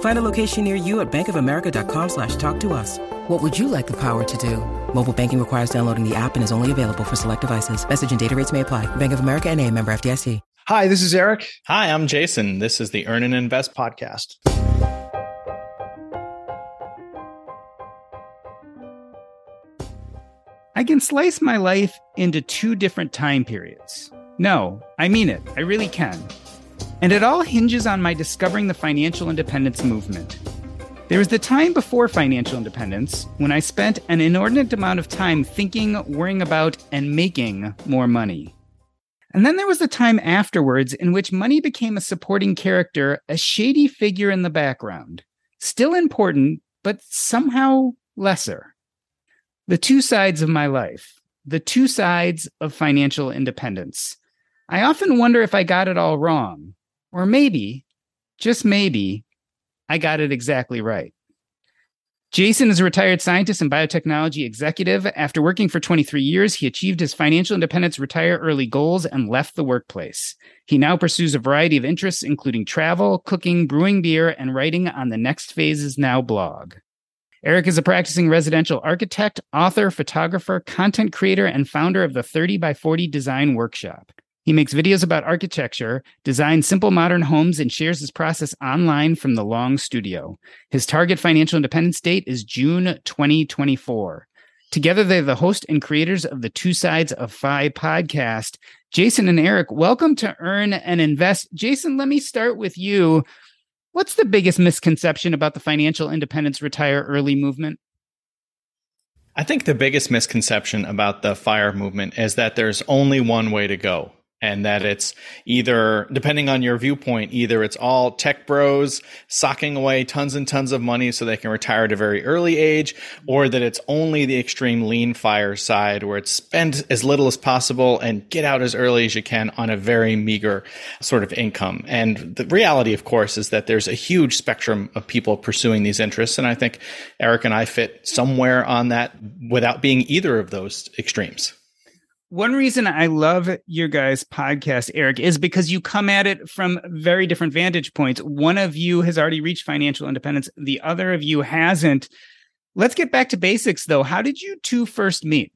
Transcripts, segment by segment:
Find a location near you at bankofamerica.com slash talk to us. What would you like the power to do? Mobile banking requires downloading the app and is only available for select devices. Message and data rates may apply. Bank of America and a member FDIC. Hi, this is Eric. Hi, I'm Jason. This is the Earn and Invest podcast. I can slice my life into two different time periods. No, I mean it. I really can. And it all hinges on my discovering the financial independence movement. There was the time before financial independence when I spent an inordinate amount of time thinking, worrying about, and making more money. And then there was the time afterwards in which money became a supporting character, a shady figure in the background. Still important, but somehow lesser. The two sides of my life, the two sides of financial independence. I often wonder if I got it all wrong, or maybe, just maybe, I got it exactly right. Jason is a retired scientist and biotechnology executive. After working for 23 years, he achieved his financial independence retire early goals and left the workplace. He now pursues a variety of interests, including travel, cooking, brewing beer, and writing on the Next Phases Now blog. Eric is a practicing residential architect, author, photographer, content creator, and founder of the 30 by 40 Design Workshop. He makes videos about architecture, designs simple modern homes, and shares his process online from the Long Studio. His target financial independence date is June 2024. Together, they're the host and creators of the Two Sides of FI podcast. Jason and Eric, welcome to Earn and Invest. Jason, let me start with you. What's the biggest misconception about the financial independence retire early movement? I think the biggest misconception about the FIRE movement is that there's only one way to go and that it's either depending on your viewpoint either it's all tech bros socking away tons and tons of money so they can retire at a very early age or that it's only the extreme lean fire side where it's spend as little as possible and get out as early as you can on a very meager sort of income. And the reality of course is that there's a huge spectrum of people pursuing these interests and i think eric and i fit somewhere on that without being either of those extremes one reason I love your guys' podcast, Eric, is because you come at it from very different vantage points. One of you has already reached financial independence, the other of you hasn't. Let's get back to basics, though. How did you two first meet?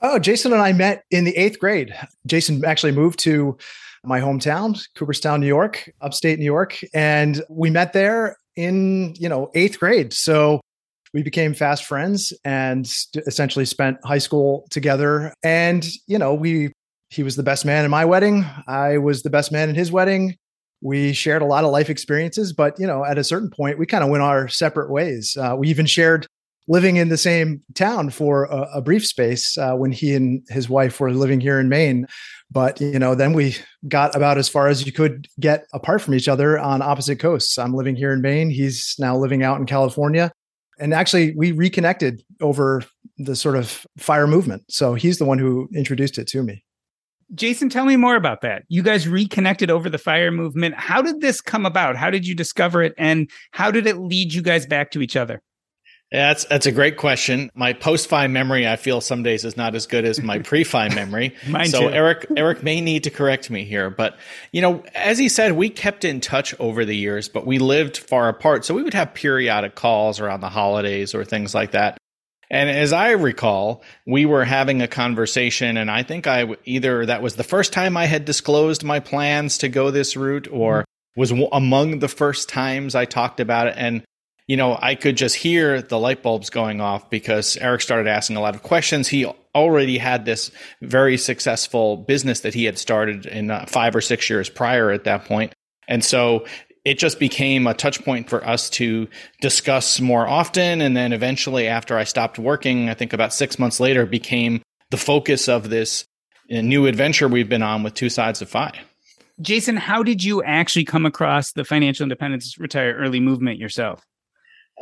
Oh, Jason and I met in the eighth grade. Jason actually moved to my hometown, Cooperstown, New York, upstate New York, and we met there in you know eighth grade. So we became fast friends and essentially spent high school together. And, you know, we, he was the best man in my wedding. I was the best man in his wedding. We shared a lot of life experiences, but, you know, at a certain point, we kind of went our separate ways. Uh, we even shared living in the same town for a, a brief space uh, when he and his wife were living here in Maine. But you know, then we got about as far as you could get apart from each other on opposite coasts. I'm living here in Maine. He's now living out in California and actually we reconnected over the sort of fire movement. So he's the one who introduced it to me. Jason tell me more about that. You guys reconnected over the fire movement. How did this come about? How did you discover it? And how did it lead you guys back to each other yeah, that's that's a great question. My post FI memory, I feel some days is not as good as my pre FI memory. so too. Eric Eric may need to correct me here, but you know, as he said, we kept in touch over the years, but we lived far apart, so we would have periodic calls around the holidays or things like that. And as I recall, we were having a conversation, and I think I either that was the first time I had disclosed my plans to go this route, or mm-hmm. was among the first times I talked about it. And you know, I could just hear the light bulbs going off because Eric started asking a lot of questions. He already had this very successful business that he had started in uh, five or six years prior at that point. And so it just became a touch point for us to discuss more often. And then eventually, after I stopped working, I think about six months later, became the focus of this uh, new adventure we've been on with Two Sides of Fi. Jason, how did you actually come across the financial independence retire early movement yourself?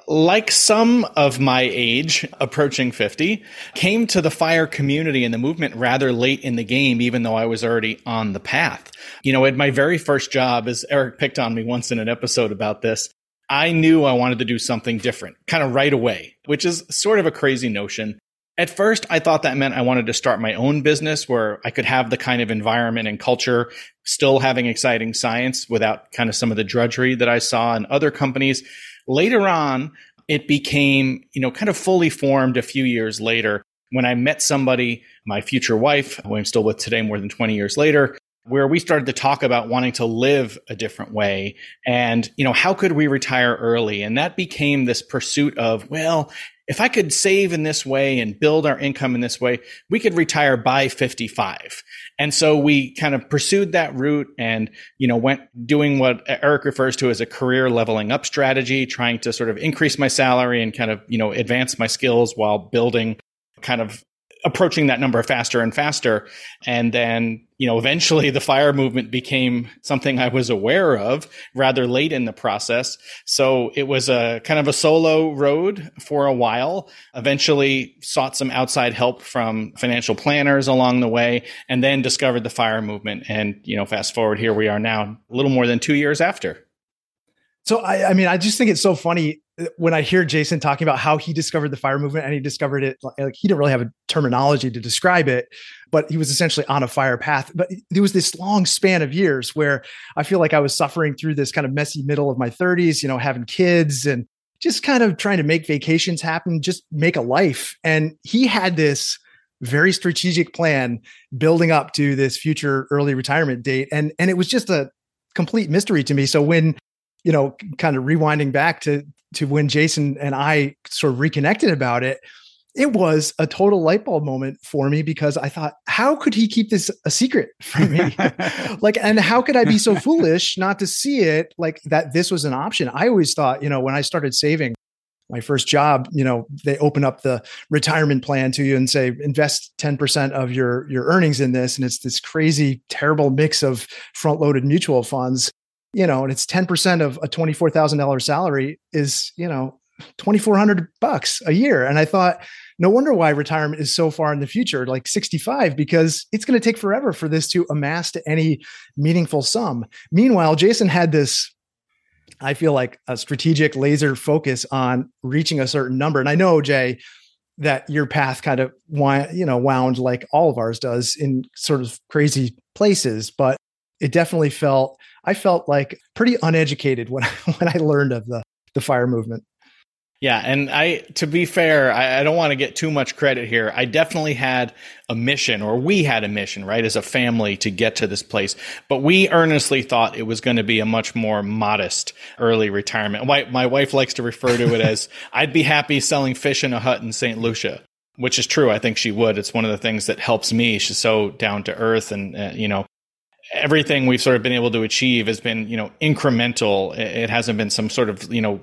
Like some of my age, approaching 50, came to the fire community and the movement rather late in the game, even though I was already on the path. You know, at my very first job, as Eric picked on me once in an episode about this, I knew I wanted to do something different kind of right away, which is sort of a crazy notion. At first, I thought that meant I wanted to start my own business where I could have the kind of environment and culture, still having exciting science without kind of some of the drudgery that I saw in other companies. Later on, it became, you know, kind of fully formed a few years later when I met somebody, my future wife, who I'm still with today more than 20 years later, where we started to talk about wanting to live a different way and, you know, how could we retire early? And that became this pursuit of, well, if I could save in this way and build our income in this way, we could retire by 55. And so we kind of pursued that route and, you know, went doing what Eric refers to as a career leveling up strategy, trying to sort of increase my salary and kind of, you know, advance my skills while building kind of approaching that number faster and faster. And then, you know, eventually the fire movement became something I was aware of rather late in the process. So it was a kind of a solo road for a while. Eventually sought some outside help from financial planners along the way and then discovered the fire movement. And, you know, fast forward here we are now a little more than two years after. So I, I mean, I just think it's so funny when I hear Jason talking about how he discovered the fire movement and he discovered it, like he didn't really have a terminology to describe it, but he was essentially on a fire path. But there was this long span of years where I feel like I was suffering through this kind of messy middle of my 30s, you know, having kids and just kind of trying to make vacations happen, just make a life. And he had this very strategic plan building up to this future early retirement date. And, and it was just a complete mystery to me. So when you know, kind of rewinding back to to when Jason and I sort of reconnected about it, it was a total light bulb moment for me because I thought, how could he keep this a secret from me? like, and how could I be so foolish not to see it like that this was an option? I always thought, you know, when I started saving my first job, you know, they open up the retirement plan to you and say, invest 10% of your your earnings in this. And it's this crazy, terrible mix of front loaded mutual funds you know, and it's 10% of a $24,000 salary is, you know, 2400 bucks a year. And I thought, no wonder why retirement is so far in the future, like 65, because it's going to take forever for this to amass to any meaningful sum. Meanwhile, Jason had this, I feel like a strategic laser focus on reaching a certain number. And I know, Jay, that your path kind of you know wound like all of ours does in sort of crazy places but it definitely felt I felt like pretty uneducated when I, when I learned of the the fire movement. Yeah, and I to be fair, I, I don't want to get too much credit here. I definitely had a mission, or we had a mission, right, as a family to get to this place. But we earnestly thought it was going to be a much more modest early retirement. My, my wife likes to refer to it as I'd be happy selling fish in a hut in St. Lucia which is true. I think she would. It's one of the things that helps me. She's so down to earth and, uh, you know, everything we've sort of been able to achieve has been, you know, incremental. It hasn't been some sort of, you know,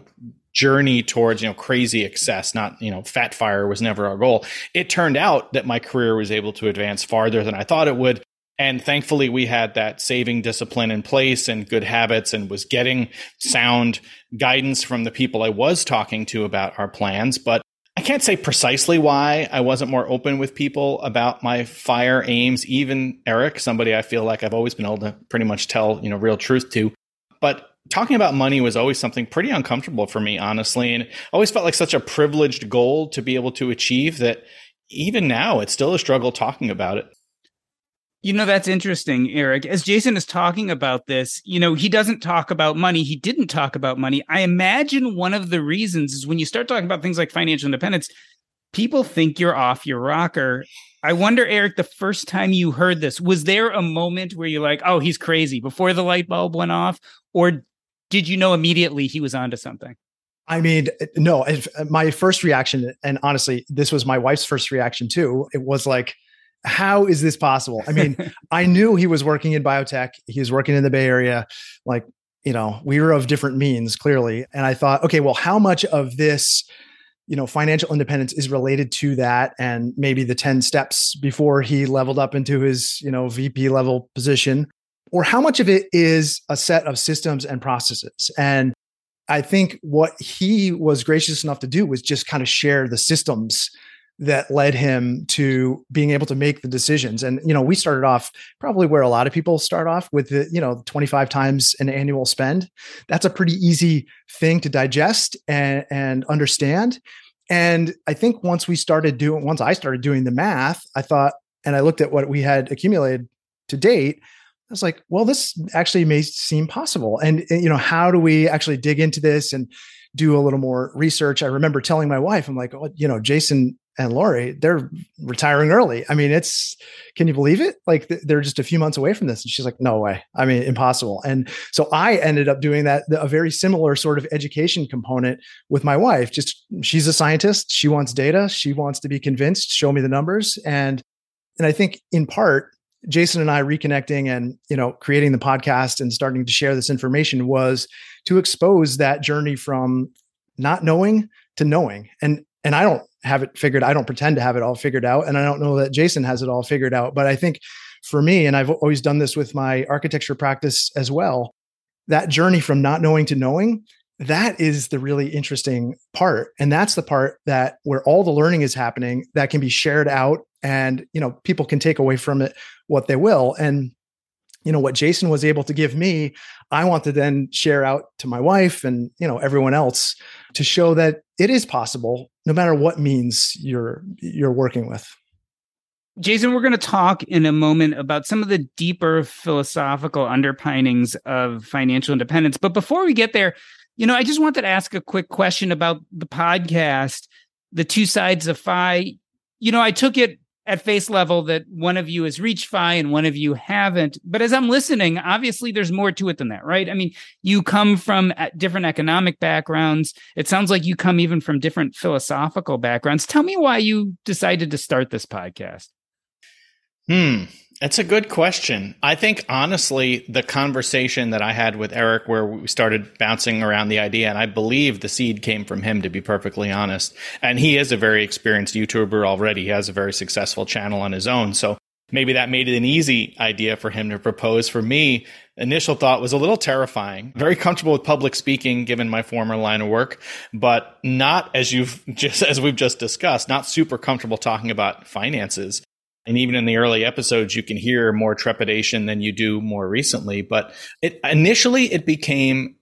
journey towards, you know, crazy excess. Not, you know, fat fire was never our goal. It turned out that my career was able to advance farther than I thought it would. And thankfully, we had that saving discipline in place and good habits and was getting sound guidance from the people I was talking to about our plans. But can't say precisely why I wasn't more open with people about my fire aims. Even Eric, somebody I feel like I've always been able to pretty much tell, you know, real truth to. But talking about money was always something pretty uncomfortable for me, honestly. And always felt like such a privileged goal to be able to achieve that even now it's still a struggle talking about it. You know, that's interesting, Eric. As Jason is talking about this, you know, he doesn't talk about money. He didn't talk about money. I imagine one of the reasons is when you start talking about things like financial independence, people think you're off your rocker. I wonder, Eric, the first time you heard this, was there a moment where you're like, oh, he's crazy before the light bulb went off? Or did you know immediately he was onto something? I mean, no, my first reaction, and honestly, this was my wife's first reaction too. It was like, how is this possible? I mean, I knew he was working in biotech, he was working in the Bay Area. Like, you know, we were of different means clearly. And I thought, okay, well, how much of this, you know, financial independence is related to that and maybe the 10 steps before he leveled up into his, you know, VP level position? Or how much of it is a set of systems and processes? And I think what he was gracious enough to do was just kind of share the systems that led him to being able to make the decisions. And, you know, we started off probably where a lot of people start off with the, you know, 25 times an annual spend. That's a pretty easy thing to digest and, and understand. And I think once we started doing, once I started doing the math, I thought, and I looked at what we had accumulated to date, I was like, well, this actually may seem possible. And, and, you know, how do we actually dig into this and do a little more research? I remember telling my wife, I'm like, oh, you know, Jason and Lori, they're retiring early. I mean, it's, can you believe it? Like they're just a few months away from this. And she's like, no way. I mean, impossible. And so I ended up doing that, a very similar sort of education component with my wife. Just she's a scientist. She wants data. She wants to be convinced, show me the numbers. And, and I think in part, Jason and I reconnecting and you know creating the podcast and starting to share this information was to expose that journey from not knowing to knowing. And and I don't have it figured. I don't pretend to have it all figured out, and I don't know that Jason has it all figured out. But I think for me, and I've always done this with my architecture practice as well, that journey from not knowing to knowing that is the really interesting part and that's the part that where all the learning is happening that can be shared out and you know people can take away from it what they will and you know what jason was able to give me i want to then share out to my wife and you know everyone else to show that it is possible no matter what means you're you're working with Jason, we're going to talk in a moment about some of the deeper philosophical underpinnings of financial independence. But before we get there, you know, I just wanted to ask a quick question about the podcast, The Two Sides of FI. You know, I took it at face level that one of you has reached FI and one of you haven't. But as I'm listening, obviously there's more to it than that, right? I mean, you come from different economic backgrounds. It sounds like you come even from different philosophical backgrounds. Tell me why you decided to start this podcast. Hmm. It's a good question. I think honestly, the conversation that I had with Eric, where we started bouncing around the idea, and I believe the seed came from him, to be perfectly honest. And he is a very experienced YouTuber already. He has a very successful channel on his own. So maybe that made it an easy idea for him to propose. For me, initial thought was a little terrifying. Very comfortable with public speaking given my former line of work, but not as you've just as we've just discussed, not super comfortable talking about finances. And even in the early episodes, you can hear more trepidation than you do more recently. But it initially it became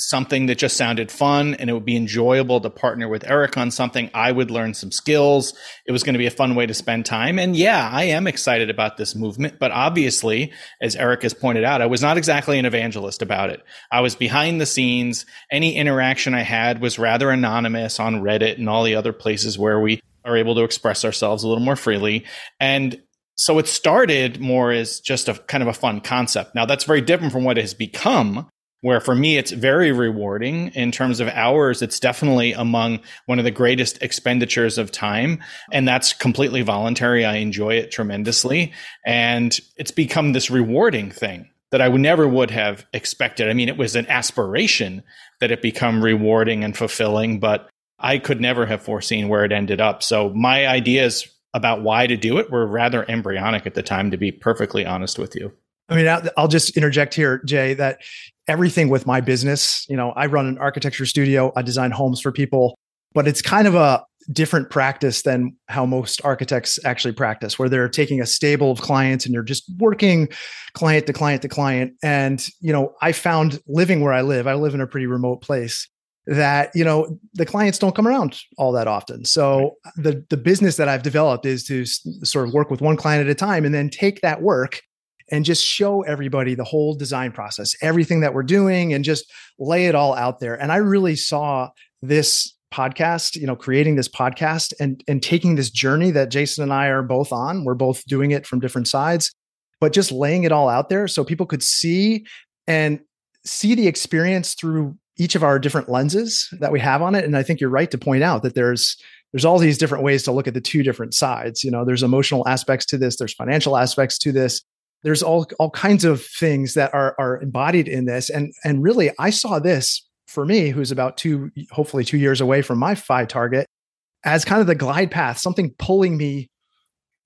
something that just sounded fun and it would be enjoyable to partner with Eric on something. I would learn some skills. It was going to be a fun way to spend time. And yeah, I am excited about this movement. But obviously, as Eric has pointed out, I was not exactly an evangelist about it. I was behind the scenes. Any interaction I had was rather anonymous on Reddit and all the other places where we are able to express ourselves a little more freely. And so it started more as just a kind of a fun concept. Now that's very different from what it has become, where for me it's very rewarding in terms of hours. It's definitely among one of the greatest expenditures of time. And that's completely voluntary. I enjoy it tremendously. And it's become this rewarding thing that I never would have expected. I mean, it was an aspiration that it become rewarding and fulfilling, but I could never have foreseen where it ended up. So my ideas about why to do it were rather embryonic at the time, to be perfectly honest with you. I mean, I'll just interject here, Jay, that everything with my business, you know, I run an architecture studio, I design homes for people, but it's kind of a different practice than how most architects actually practice, where they're taking a stable of clients and you're just working client to client to client. And, you know, I found living where I live, I live in a pretty remote place that you know the clients don't come around all that often. So the the business that i've developed is to s- sort of work with one client at a time and then take that work and just show everybody the whole design process everything that we're doing and just lay it all out there. And i really saw this podcast you know creating this podcast and and taking this journey that jason and i are both on. We're both doing it from different sides but just laying it all out there so people could see and see the experience through each of our different lenses that we have on it. And I think you're right to point out that there's there's all these different ways to look at the two different sides. You know, there's emotional aspects to this, there's financial aspects to this. There's all all kinds of things that are are embodied in this. And and really I saw this for me, who's about two, hopefully two years away from my FI target, as kind of the glide path, something pulling me,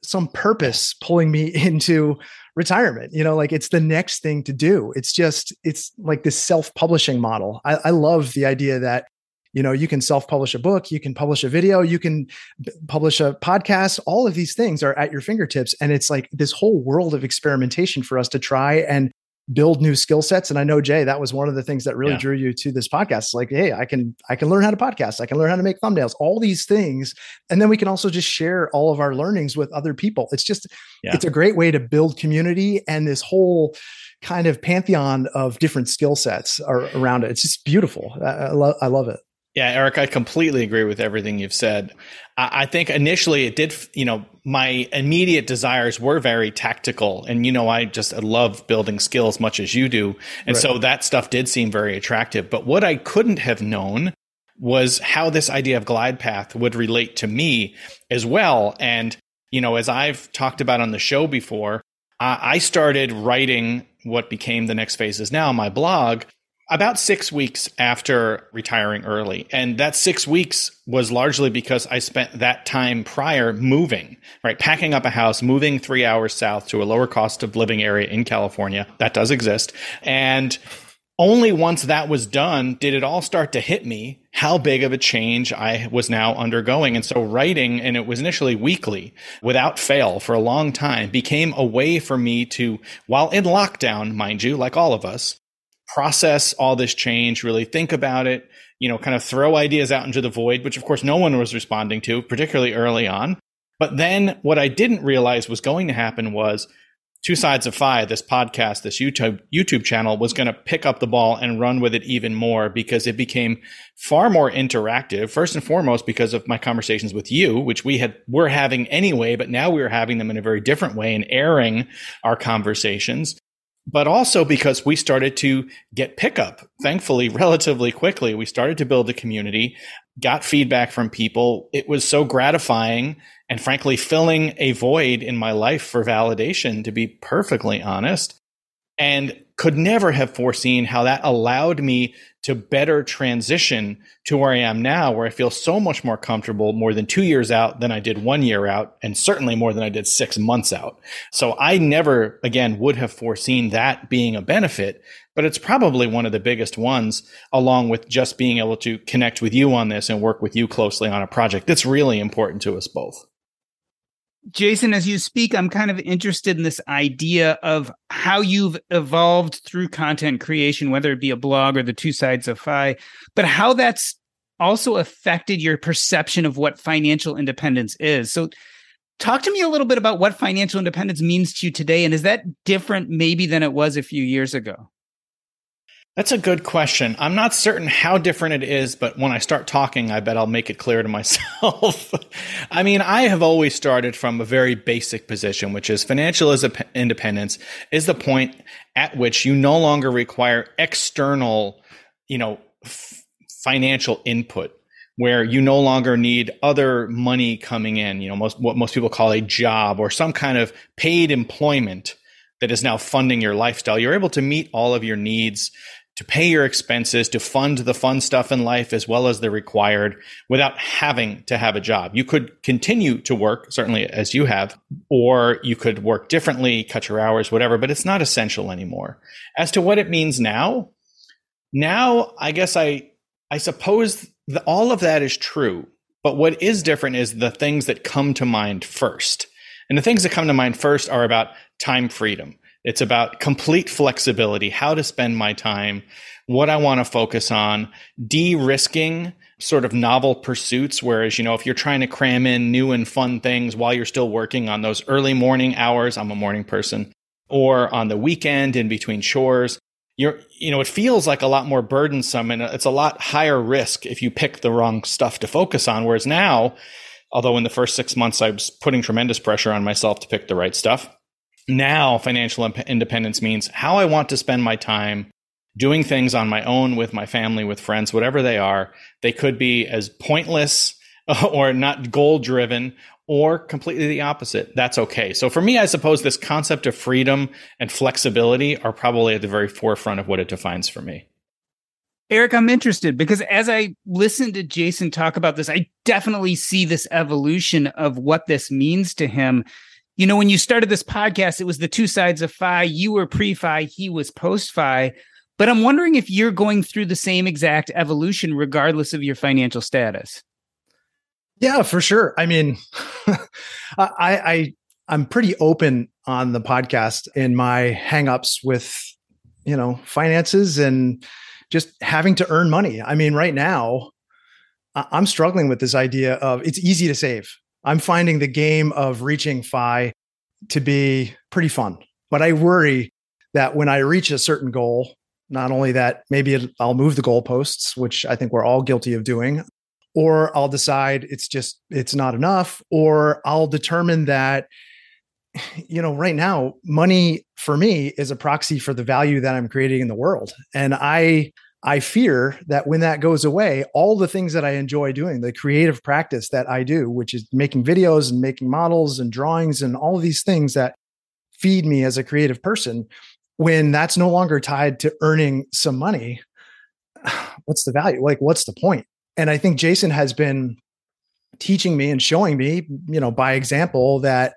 some purpose pulling me into retirement. You know, like it's the next thing to do. It's just, it's like this self publishing model. I, I love the idea that you know you can self-publish a book you can publish a video you can b- publish a podcast all of these things are at your fingertips and it's like this whole world of experimentation for us to try and build new skill sets. And i know jay that was one of the things that really yeah. drew you to this podcast. Like hey i can i can learn how to podcast. I can learn how to make thumbnails all these things. And then we can also just share all of our learnings with other people. It's just yeah. it's a great way to build community and this whole kind of pantheon of different skill sets are around it. It's just beautiful. I, I, lo- I love it yeah, Eric, I completely agree with everything you've said. I think initially it did, you know, my immediate desires were very tactical. And, you know, I just love building skills much as you do. And right. so that stuff did seem very attractive. But what I couldn't have known was how this idea of glide path would relate to me as well. And, you know, as I've talked about on the show before, I started writing what became the next phases now, my blog, about six weeks after retiring early. And that six weeks was largely because I spent that time prior moving, right? Packing up a house, moving three hours south to a lower cost of living area in California. That does exist. And only once that was done did it all start to hit me how big of a change I was now undergoing. And so writing, and it was initially weekly without fail for a long time, became a way for me to, while in lockdown, mind you, like all of us, process all this change, really think about it, you know, kind of throw ideas out into the void, which of course no one was responding to, particularly early on. But then what I didn't realize was going to happen was Two Sides of FI, this podcast, this YouTube YouTube channel was going to pick up the ball and run with it even more because it became far more interactive. First and foremost, because of my conversations with you, which we had were having anyway, but now we were having them in a very different way and airing our conversations but also because we started to get pickup, thankfully, relatively quickly. We started to build a community, got feedback from people. It was so gratifying and frankly filling a void in my life for validation, to be perfectly honest. And could never have foreseen how that allowed me to better transition to where I am now, where I feel so much more comfortable more than two years out than I did one year out, and certainly more than I did six months out. So I never, again, would have foreseen that being a benefit, but it's probably one of the biggest ones, along with just being able to connect with you on this and work with you closely on a project that's really important to us both. Jason, as you speak, I'm kind of interested in this idea of how you've evolved through content creation, whether it be a blog or the two sides of FI, but how that's also affected your perception of what financial independence is. So, talk to me a little bit about what financial independence means to you today. And is that different maybe than it was a few years ago? That's a good question. I'm not certain how different it is, but when I start talking, I bet I'll make it clear to myself. I mean, I have always started from a very basic position, which is financial independence is the point at which you no longer require external, you know, f- financial input where you no longer need other money coming in, you know, most, what most people call a job or some kind of paid employment that is now funding your lifestyle. You're able to meet all of your needs to pay your expenses, to fund the fun stuff in life as well as the required without having to have a job. You could continue to work, certainly as you have, or you could work differently, cut your hours, whatever, but it's not essential anymore. As to what it means now, now I guess I, I suppose that all of that is true. But what is different is the things that come to mind first. And the things that come to mind first are about time freedom it's about complete flexibility, how to spend my time, what I want to focus on, de risking sort of novel pursuits. Whereas, you know, if you're trying to cram in new and fun things while you're still working on those early morning hours, I'm a morning person, or on the weekend in between chores, you're, you know, it feels like a lot more burdensome and it's a lot higher risk if you pick the wrong stuff to focus on. Whereas now, although in the first six months I was putting tremendous pressure on myself to pick the right stuff, now financial independence means how I want to spend my time doing things on my own with my family, with friends, whatever they are. They could be as pointless or not goal driven or completely the opposite. That's okay. So for me, I suppose this concept of freedom and flexibility are probably at the very forefront of what it defines for me. Eric, I'm interested because as I listen to Jason talk about this, I definitely see this evolution of what this means to him. You know, when you started this podcast, it was the two sides of FI. You were pre FI, he was post FI. But I'm wondering if you're going through the same exact evolution, regardless of your financial status. Yeah, for sure. I mean, I, I I'm pretty open on the podcast in my hangups with you know finances and just having to earn money. I mean, right now, I'm struggling with this idea of it's easy to save. I'm finding the game of reaching FI to be pretty fun, but I worry that when I reach a certain goal, not only that maybe I'll move the goalposts, which I think we're all guilty of doing, or I'll decide it's just it's not enough, or I'll determine that you know right now money for me is a proxy for the value that I'm creating in the world, and I I fear that when that goes away, all the things that I enjoy doing, the creative practice that I do, which is making videos and making models and drawings and all of these things that feed me as a creative person, when that's no longer tied to earning some money, what's the value? Like, what's the point? And I think Jason has been teaching me and showing me, you know, by example that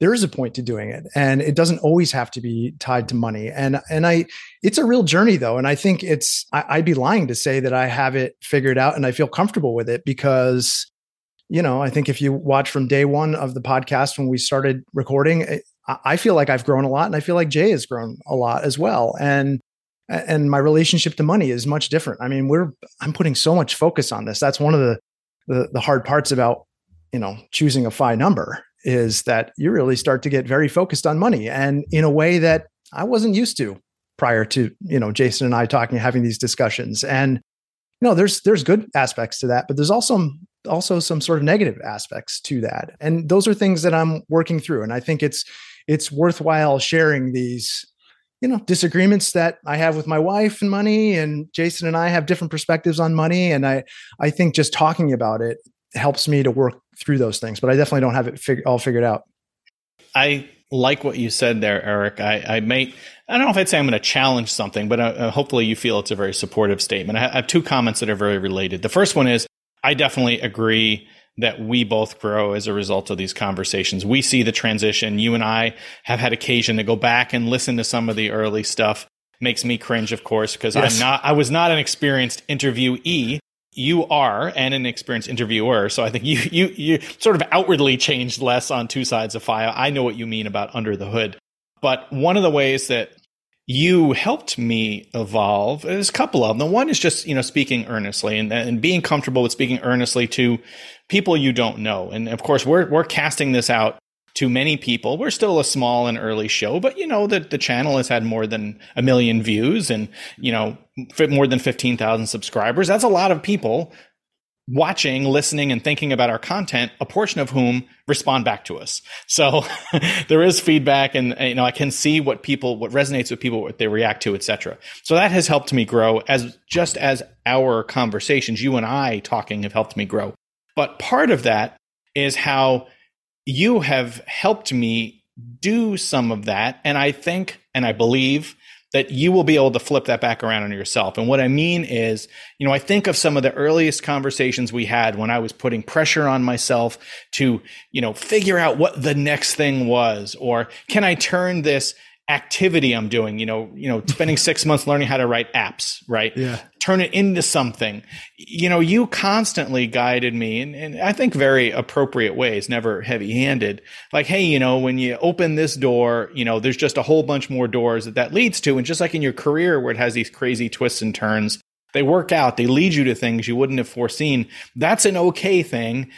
there is a point to doing it and it doesn't always have to be tied to money and and i it's a real journey though and i think it's I, would be lying to say that i have it figured out and i feel comfortable with it because you know i think if you watch from day one of the podcast when we started recording eh, I feel like I've grown a lot and I feel like Jay has grown a lot as well. And and my relationship to money is much different. I mean, we're I'm putting so much focus on this. That's one of the the, the hard parts about, you know, choosing a FI number is that you really start to get very focused on money and in a way that I wasn't used to prior to, you know, Jason and I talking having these discussions. And you know, there's there's good aspects to that, but there's also also some sort of negative aspects to that. And those are things that I'm working through and I think it's it's worthwhile sharing these you know disagreements that i have with my wife and money and jason and i have different perspectives on money and i i think just talking about it helps me to work through those things but i definitely don't have it fig- all figured out i like what you said there eric i, I may i don't know if i'd say i'm going to challenge something but uh, uh, hopefully you feel it's a very supportive statement I have two comments that are very related the first one is i definitely agree that we both grow as a result of these conversations. We see the transition. You and I have had occasion to go back and listen to some of the early stuff. Makes me cringe, of course, because yes. I'm not, I was not an experienced interviewee. You are an experienced interviewer. So I think you, you, you sort of outwardly changed less on two sides of fire. I know what you mean about under the hood. But one of the ways that you helped me evolve. There's a couple of them. The one is just, you know, speaking earnestly and, and being comfortable with speaking earnestly to people you don't know. And of course, we're, we're casting this out to many people. We're still a small and early show, but you know that the channel has had more than a million views and, you know, more than 15,000 subscribers. That's a lot of people watching, listening, and thinking about our content, a portion of whom respond back to us. So there is feedback and, you know, I can see what people, what resonates with people, what they react to, etc. So that has helped me grow as just as our conversations, you and I talking have helped me grow. But part of that is how you have helped me do some of that. And I think, and I believe that you will be able to flip that back around on yourself. And what I mean is, you know, I think of some of the earliest conversations we had when I was putting pressure on myself to, you know, figure out what the next thing was, or can I turn this activity I'm doing, you know, you know, spending six months learning how to write apps, right? Yeah. Turn it into something. You know, you constantly guided me in, in I think very appropriate ways, never heavy handed. Like, hey, you know, when you open this door, you know, there's just a whole bunch more doors that that leads to. And just like in your career where it has these crazy twists and turns, they work out, they lead you to things you wouldn't have foreseen. That's an okay thing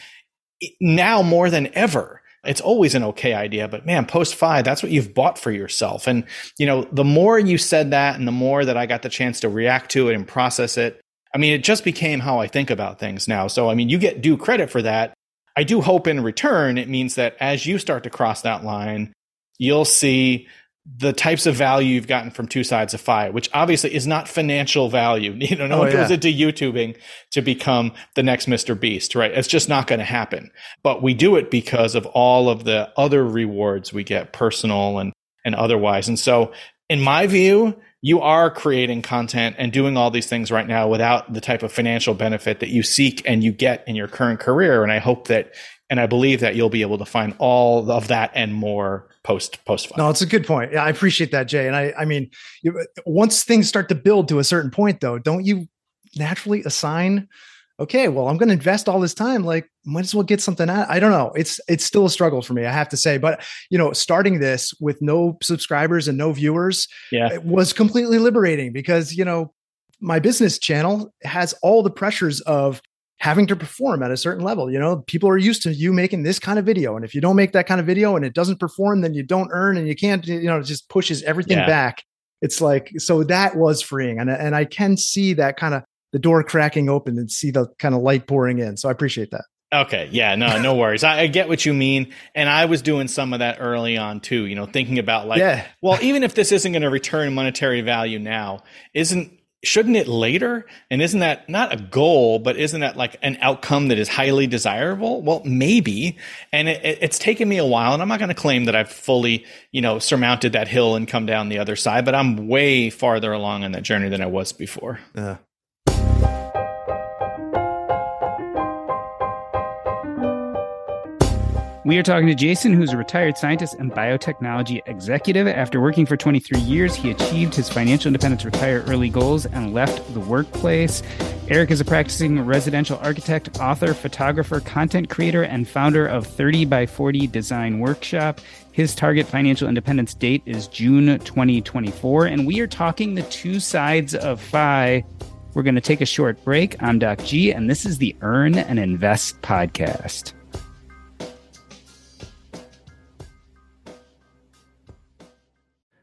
now more than ever it's always an okay idea, but man, post FI, that's what you've bought for yourself. And, you know, the more you said that and the more that I got the chance to react to it and process it, I mean, it just became how I think about things now. So, I mean, you get due credit for that. I do hope in return, it means that as you start to cross that line, you'll see the types of value you've gotten from two sides of FI, which obviously is not financial value. You know, no Oh, one yeah. goes into YouTubing to become the next Mr. Beast, right? It's just not going to happen. But we do it because of all of the other rewards we get, personal and and otherwise. And so, in my view, you are creating content and doing all these things right now without the type of financial benefit that you seek and you get in your current career. And I hope that, and I believe that you'll be able to find all of that and more post post No, it's a good point. Yeah, I appreciate that, Jay. And I, I mean, you, once things start to build to a certain point, though, don't you naturally assign? Okay, well, I'm going to invest all this time. Like, might as well get something out. I don't know. It's it's still a struggle for me, I have to say. But you know, starting this with no subscribers and no viewers, Yeah. it was completely liberating because you know my business channel has all the pressures of having to perform at a certain level you know people are used to you making this kind of video and if you don't make that kind of video and it doesn't perform then you don't earn and you can't you know it just pushes everything Yeah. back it's like so that was freeing and and I can see that kind of the door cracking open and see the kind of light pouring in so I appreciate that Okay. Yeah. No, no worries. I, I get what you mean. And I was doing some of that early on too, you know, thinking about like, yeah well, even if this isn't going to return monetary value now, isn't, shouldn't it later? And isn't that not a goal, but isn't that like an outcome that is highly desirable? Well, maybe. And it, it- it's taken me a while and I'm not going to claim that I've fully, you know, surmounted that hill and come down the other side, but I'm way farther along on that journey than I was before. yeah We are talking to Jason, who's a retired scientist and biotechnology executive. After working for 23 years, he achieved his financial independence retire early goals and left the workplace. Eric is a practicing residential architect, author, photographer, content creator, and founder of 30 by 40 Design Workshop. His target financial independence date is June 2024. And we are talking the two sides of FI. We're going to take a short break. I'm Doc G, and this is the Earn and Invest podcast.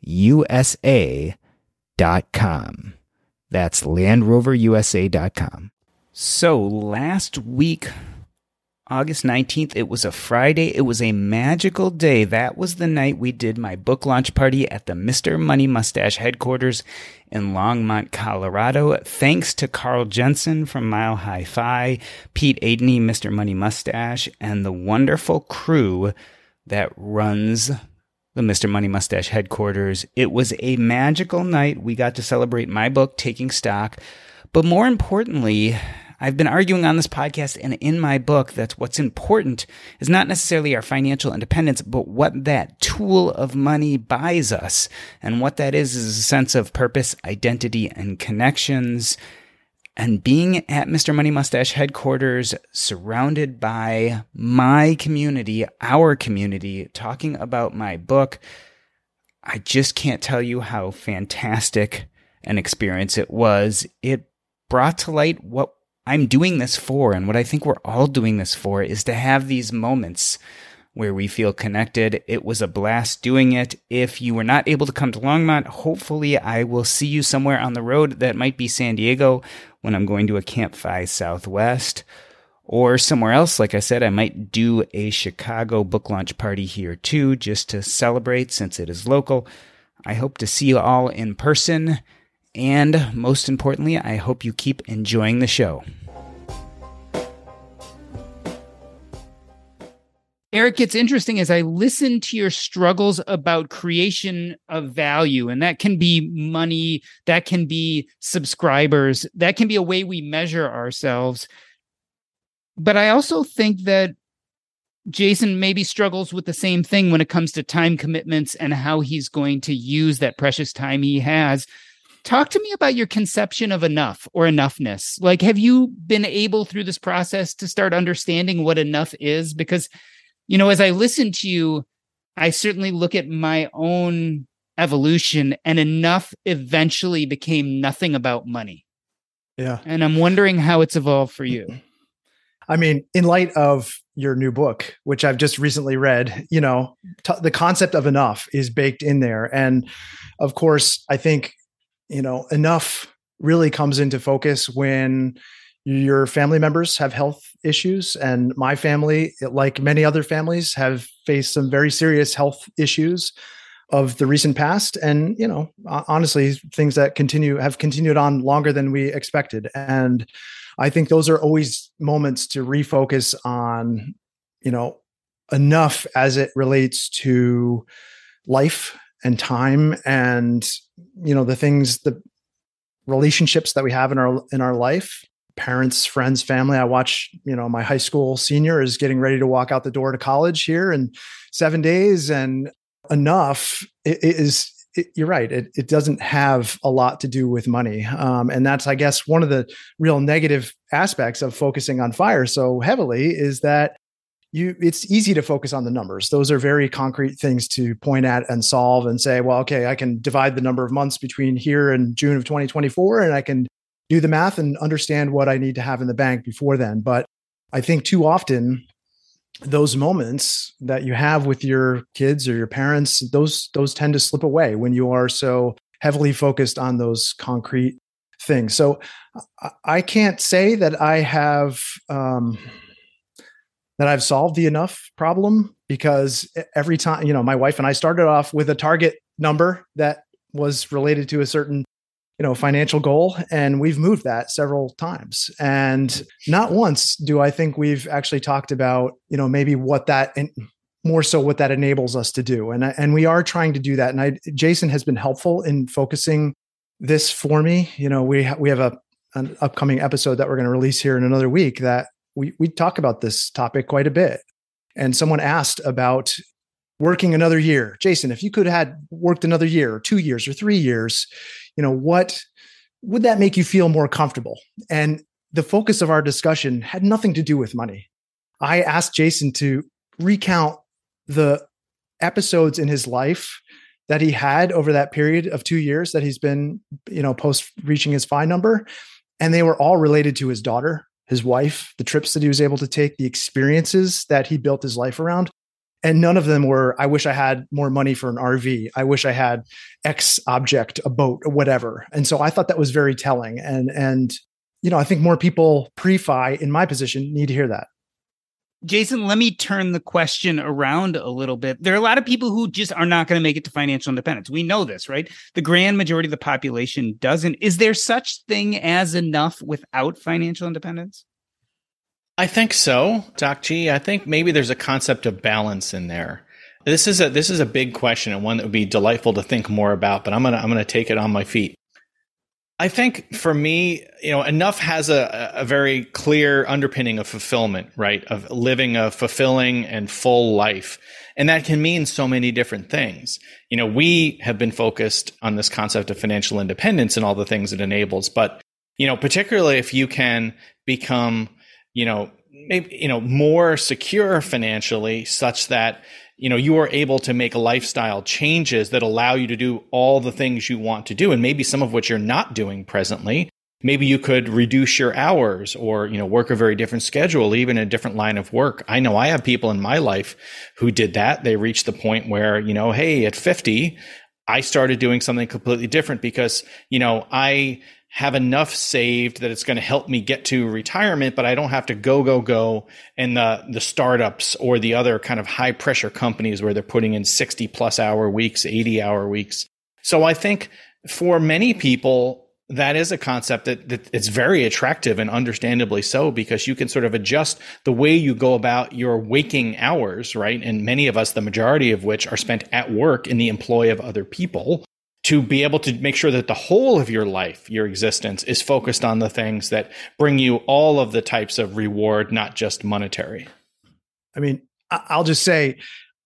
USA.com. That's LandRoverUSA.com. So last week, August 19th, it was a Friday. It was a magical day. That was the night we did my book launch party at the Mr. Money Mustache headquarters in Longmont, Colorado. Thanks to Carl Jensen from Mile High Fi, Pete Adeney, Mr. Money Mustache, and the wonderful crew that runs the Mr. Money Mustache headquarters. It was a magical night. We got to celebrate my book, Taking Stock. But more importantly, I've been arguing on this podcast and in my book that what's important is not necessarily our financial independence, but what that tool of money buys us. And what that is is a sense of purpose, identity, and connections. And being at Mr. Money Mustache headquarters, surrounded by my community, our community, talking about my book, I just can't tell you how fantastic an experience it was. It brought to light what I'm doing this for, and what I think we're all doing this for is to have these moments where we feel connected. It was a blast doing it. If you were not able to come to Longmont, hopefully I will see you somewhere on the road. That might be San Diego when I'm going to a Camp Southwest or somewhere else. Like I said, I might do a Chicago book launch party here too, just to celebrate since it is local. I hope to see you all in person. And most importantly, I hope you keep enjoying the show. Eric, it's interesting as I listen to your struggles about creation of value, and that can be money, that can be subscribers, that can be a way we measure ourselves. But I also think that Jason maybe struggles with the same thing when it comes to time commitments and how he's going to use that precious time he has. Talk to me about your conception of enough or enoughness. Like, have you been able through this process to start understanding what enough is? Because, you know, as I listen to you, I certainly look at my own evolution, and enough eventually became nothing about money. Yeah. And I'm wondering how it's evolved for you. I mean, in light of your new book, which I've just recently read, you know, t- the concept of enough is baked in there. And of course, I think, you know, enough really comes into focus when your family members have health issues. And my family, like many other families, have faced some very serious health issues of the recent past and you know honestly things that continue have continued on longer than we expected and I think those are always moments to refocus on, you know, enough as it relates to life and time and you know the things the relationships that we have in our in our life parents friends family i watch you know my high school senior is getting ready to walk out the door to college here in 7 days and enough is it, you're right. It, it doesn't have a lot to do with money. Um, and that's, I guess, one of the real negative aspects of focusing on fire so heavily is that you it's easy to focus on the numbers those are very concrete things to point at and solve and say well okay i can divide the number of months between here and june of 2024 and i can do the math and understand what i need to have in the bank before then. But i think too often those moments that you have with your kids or your parents those those tend to slip away when you are so heavily focused on those concrete things. So i can't say that i have um, that i've solved the enough problem because every time you know my wife and i started off with a target number that was related to a certain you know financial goal and we've moved that several times. And not once do i think we've actually talked about you know maybe what that and more so what that enables us to do. And and we are trying to do that. And i jason has been helpful in focusing this for me. You know we ha- we have a an upcoming episode that we're going to release here in another week that we we talk about this topic quite a bit. And someone asked about working another year. Jason if you could have had worked another year or two years or three years you know what would that make you feel more comfortable? And the focus of our discussion had nothing to do with money. I asked jason to recount the episodes in his life that he had over that period of 2 years that he's been you know post reaching his FI number and they were all related to his daughter his wife the trips that he was able to take the experiences that he built his life around and none of them were i wish i had more money for an rv i wish i had x object a boat whatever and so i thought that was very telling and and you know i think more people pre-fi in my position need to hear that Jason, let me turn the question around a little bit. There are a lot of people who just are not going to make it to financial independence. We know this, right? The grand majority of the population doesn't. Is there such thing as enough without financial independence? I think so, Doc G. I think maybe there's a concept of balance in there. This is a this is a big question and one that would be delightful to think more about, but I'm gonna I'm gonna take it on my feet. I think for me, you know, enough has a, a very clear underpinning of fulfillment, right? Of living a fulfilling and full life. And that can mean so many different things. You know, we have been focused on this concept of financial independence and all the things it enables. But, you know, particularly if you can become you know, maybe, you know, more secure financially such that, you know, you are able to make lifestyle changes that allow you to do all the things you want to do. And maybe some of which you're not doing presently. Maybe you could reduce your hours or, you know, work a very different schedule, even a different line of work. I know I have people in my life who did that. They reached the point where, you know, hey, at 50, I started doing something completely different because, you know, I, have enough saved that it's going to help me get to retirement, but I don't have to go, go, go. And the, the startups or the other kind of high pressure companies where they're putting in 60 plus hour weeks, 80 hour weeks. So I think for many people, that is a concept that, that it's very attractive and understandably so because you can sort of adjust the way you go about your waking hours, right? And many of us, the majority of which are spent at work in the employ of other people to be able to make sure that the whole of your life, your existence is focused on the things that bring you all of the types of reward, not just monetary. I mean, I'll just say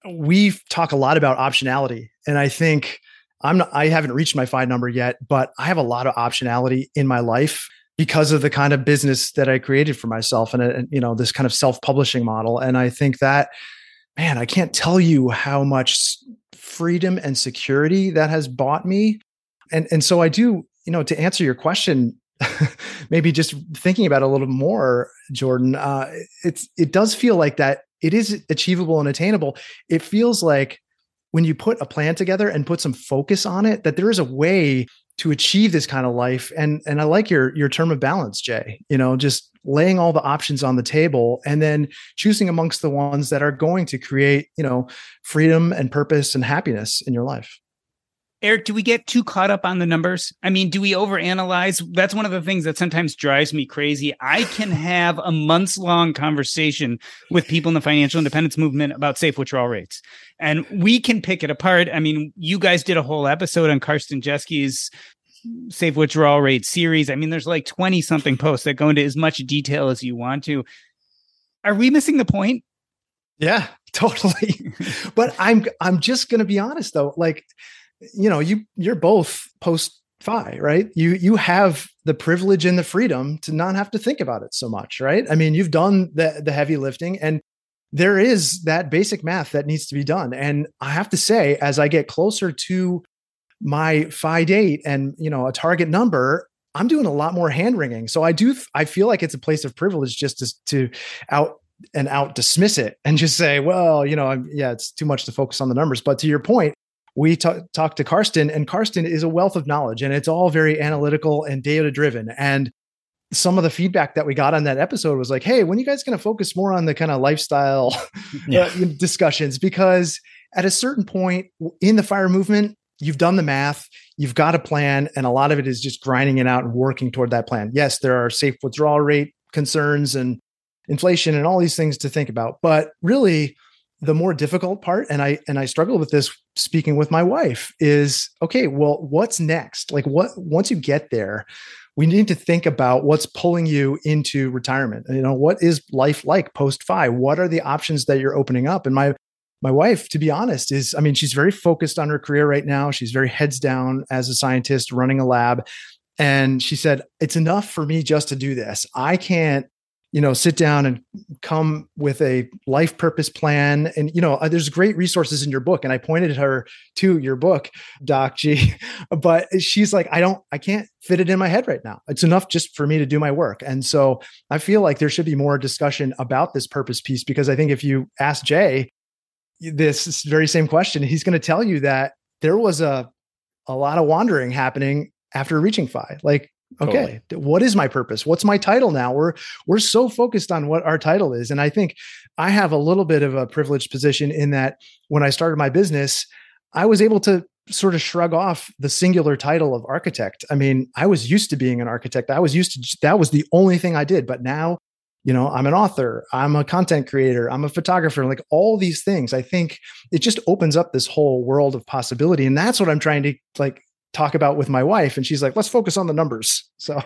we talk a lot about optionality and I think I'm not, I haven't reached my FI number yet, but I have a lot of optionality in my life because of the kind of business that I created for myself and, and you know this kind of self-publishing model and I think that man, I can't tell you how much freedom and security that has bought me. And and so I do, you know, to answer your question, maybe just thinking about it a little more, Jordan, uh, it's it does feel like that it is achievable and attainable. It feels like when you put a plan together and put some focus on it, that there is a way to achieve this kind of life. And and I like your your term of balance, Jay. You know, just laying all the options on the table and then choosing amongst the ones that are going to create, you know, freedom and purpose and happiness in your life. Eric, do we get too caught up on the numbers? I mean, do we overanalyze? That's one of the things that sometimes drives me crazy. I can have a months long conversation with people in the financial independence movement about safe withdrawal rates, and we can pick it apart. I mean, you guys did a whole episode on Karsten Jeske's safe withdrawal rate series. I mean, there's like 20 something posts that go into as much detail as you want to. Are we missing the point? Yeah, totally. but I'm I'm just going to be honest though. Like you know, you you're both post FI, right? You you have the privilege and the freedom to not have to think about it so much, right? I mean, you've done the the heavy lifting and there is that basic math that needs to be done. And I have to say, as I get closer to my FI date and you know a target number, I'm doing a lot more hand wringing. So I do I feel like it's a place of privilege just to, to out and out dismiss it and just say, well, you know, I'm, yeah, it's too much to focus on the numbers. But to your point, we t- talked to Karsten, and Karsten is a wealth of knowledge, and it's all very analytical and data driven. And some of the feedback that we got on that episode was like, "Hey, when you guys going to focus more on the kind of lifestyle yeah. uh, discussions?" Because at a certain point in the fire movement, you've done the math, you've got a plan, and a lot of it is just grinding it out and working toward that plan. Yes, there are safe withdrawal rate concerns and inflation and all these things to think about, but really the more difficult part and i and i struggle with this speaking with my wife is okay well what's next? Like what once you get there we need to think about what's pulling you into retirement. You know what is life like post FI what are the options that you're opening up? And my my wife to be honest is i mean she's very focused on her career right now. She's very heads down as a scientist running a lab. And she said it's enough for me just to do this. I can't you know sit down and come with a life purpose plan. And you know uh, there's great resources in your book and i pointed her to your book doc g but she's like i don't i can't fit it in my head right now. It's enough just for me to do my work. And so i feel like there should be more discussion about this purpose piece because i think if you ask jay this very same question he's going to tell you that there was a a lot of wandering happening after reaching FI like okay. Totally. what is my purpose? What's my title now? We're we're so focused on what our title is and i think i have a little bit of a privileged position in that when i started my business i was able to sort of shrug off the singular title of architect. I mean i was used to being an architect. I was used to that was the only thing i did but now you know i'm an author i'm a content creator i'm a photographer like all these things. I think it just opens up this whole world of possibility and that's what i'm trying to like talk about with my wife and she's like let's focus on the numbers. So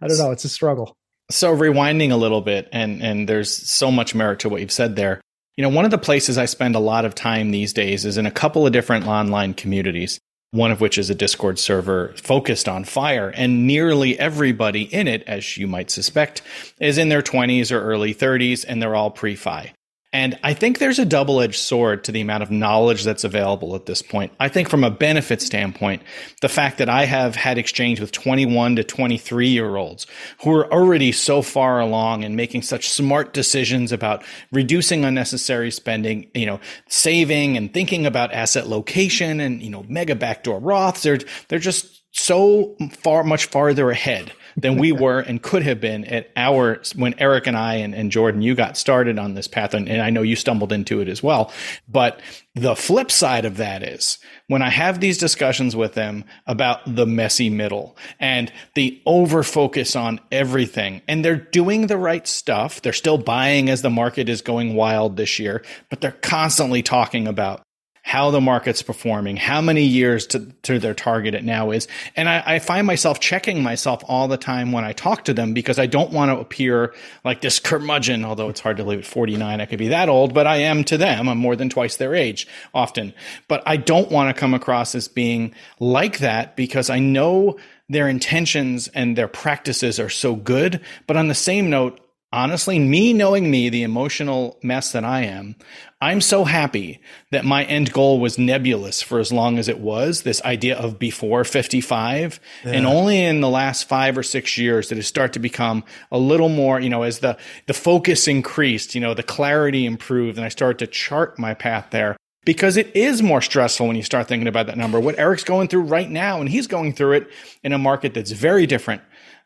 i don't know it's a struggle. So rewinding a little bit and and there's so much merit to what you've said there. You know one of the places i spend a lot of time these days is in a couple of different online communities one of which is a discord server focused on fire and nearly everybody in it as you might suspect is in their 20s or early 30s and they're all pre-fi and I think there's a double edged sword to the amount of knowledge that's available at this point. I think from a benefit standpoint, the fact that I have had exchange with 21 to 23 year olds who are already so far along and making such smart decisions about reducing unnecessary spending, you know, saving and thinking about asset location and, you know, mega backdoor Roths. They're, they're just so far much farther ahead than we were and could have been at our when Eric and I and, and Jordan you got started on this path and, and I know you stumbled into it as well. But the flip side of that is when I have these discussions with them about the messy middle and the over focus on everything, and they're doing the right stuff. They're still buying as the market is going wild this year, but they're constantly talking about how the market's performing, how many years to, to their target it now is. And I, I, find myself checking myself all the time when I talk to them because I don't want to appear like this curmudgeon, although it's hard to live at 49 I could be that old, but I am to them. I'm more than twice their age often. But I don't want to come across as being like that because I know their intentions and their practices are so good. But on the same note, honestly, me knowing me, the emotional mess that I am, I'm so happy that my end goal was nebulous for as long as it was this idea of before 55. Yeah. And only in the last five or six years did it start to become a little more, you know, as the, the focus increased, you know, the clarity improved and I started to chart my path there because it is more stressful when you start thinking about that number. What Eric's going through right now, and he's going through it in a market that's very different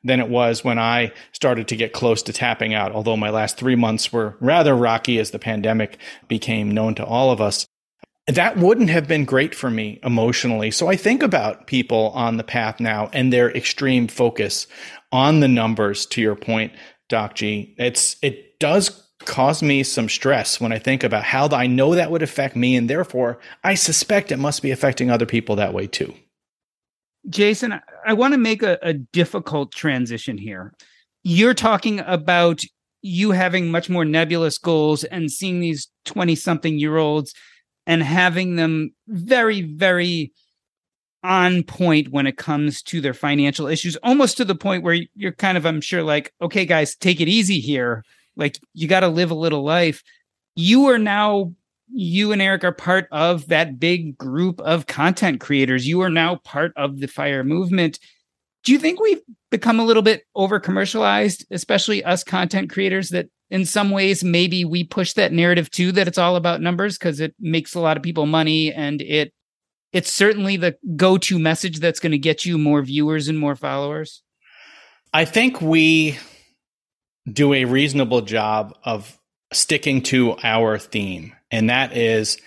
than it was when I started to get close to tapping out. Although my last three months were rather rocky as the pandemic became known to all of us. That wouldn't have been great for me emotionally. So I think about people on the path now and their extreme focus on the numbers to your point, Doc G. It's, it does cause me some stress when I think about how I know that would affect me. And therefore I suspect it must be affecting other people that way too. Jason, I want to make a, a difficult transition here. You're talking about you having much more nebulous goals and seeing these 20 something year olds and having them very, very on point when it comes to their financial issues, almost to the point where you're kind of, I'm sure, like, okay, guys, take it easy here. Like, you got to live a little life. You are now you and Eric are part of that big group of content creators. You are now part of the fire movement. Do you think we've become a little bit over commercialized, especially us content creators, that in some ways maybe we push that narrative too, that it's all about numbers because it makes a lot of people money and it it's certainly the go-to message that's going to get you more viewers and more followers? I think we do a reasonable job of sticking to our theme and that is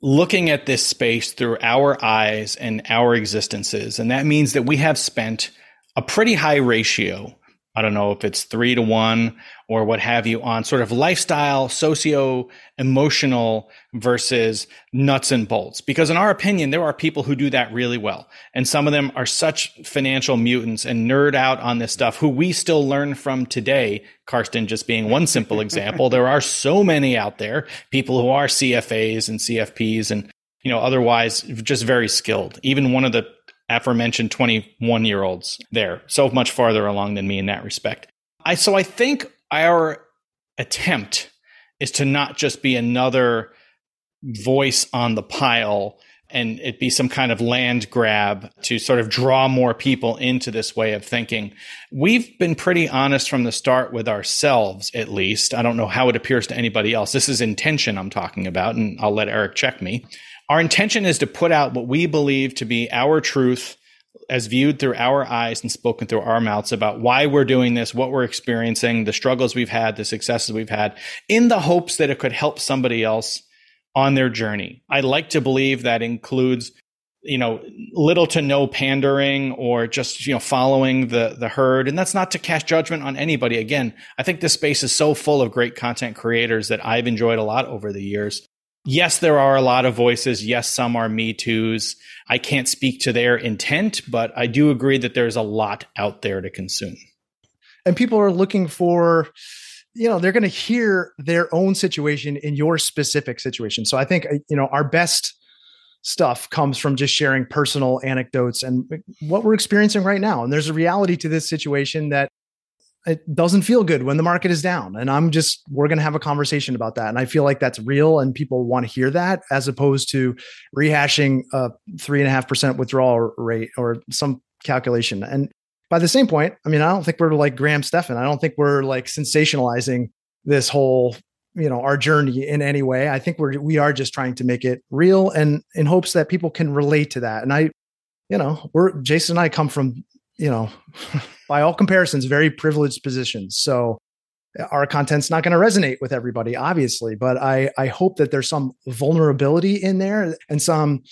looking at this space through our eyes and our existences. And that means that we have spent a pretty high ratio. I don't know if it's three to one or what have you on sort of lifestyle, socio emotional versus nuts and bolts. Because in our opinion, there are people who do that really well. And some of them are such financial mutants and nerd out on this stuff who we still learn from today. Karsten just being one simple example. there are so many out there, people who are CFAs and CFPs and, you know, otherwise just very skilled. Even one of the aforementioned 21 year olds there, so much farther along than me in that respect. I, so I think our attempt is to not just be another voice on the pile and it be some kind of land grab to sort of draw more people into this way of thinking. We've been pretty honest from the start with ourselves, at least. I don't know how it appears to anybody else. This is intention I'm talking about, and I'll let Eric check me. Our intention is to put out what we believe to be our truth as viewed through our eyes and spoken through our mouths about why we're doing this, what we're experiencing, the struggles we've had, the successes we've had, in the hopes that it could help somebody else on their journey. I like to believe that includes you know little to no pandering or just you know following the the herd. And that's not to cast judgment on anybody. Again i think this space is so full of great content creators that i've enjoyed a lot over the years yes, there are a lot of voices. Yes, some are Me Too's. I can't speak to their intent, but I do agree that there's a lot out there to consume. And people are looking for, you know, they're going to hear their own situation in your specific situation. So I think, uh, you know, our best stuff comes from just sharing personal anecdotes and what we're experiencing right now. And there's a reality to this situation that it doesn't feel good when the market is down. And I'm just, we're going to have a conversation about that. And I feel like that's real and people want to hear that as opposed to rehashing a three and a half percent withdrawal rate or some calculation. And by the same point, I mean, I don't think we're like Graham Stephan. I don't think we're like sensationalizing this whole, you know, our journey in any way. I think we're, we are just trying to make it real and in hopes that people can relate to that. And I, you know, we're Jason and I come from, you know, by all comparisons, very privileged positions. So our content's not going to resonate with everybody, obviously, but I I hope that there's some vulnerability in there and some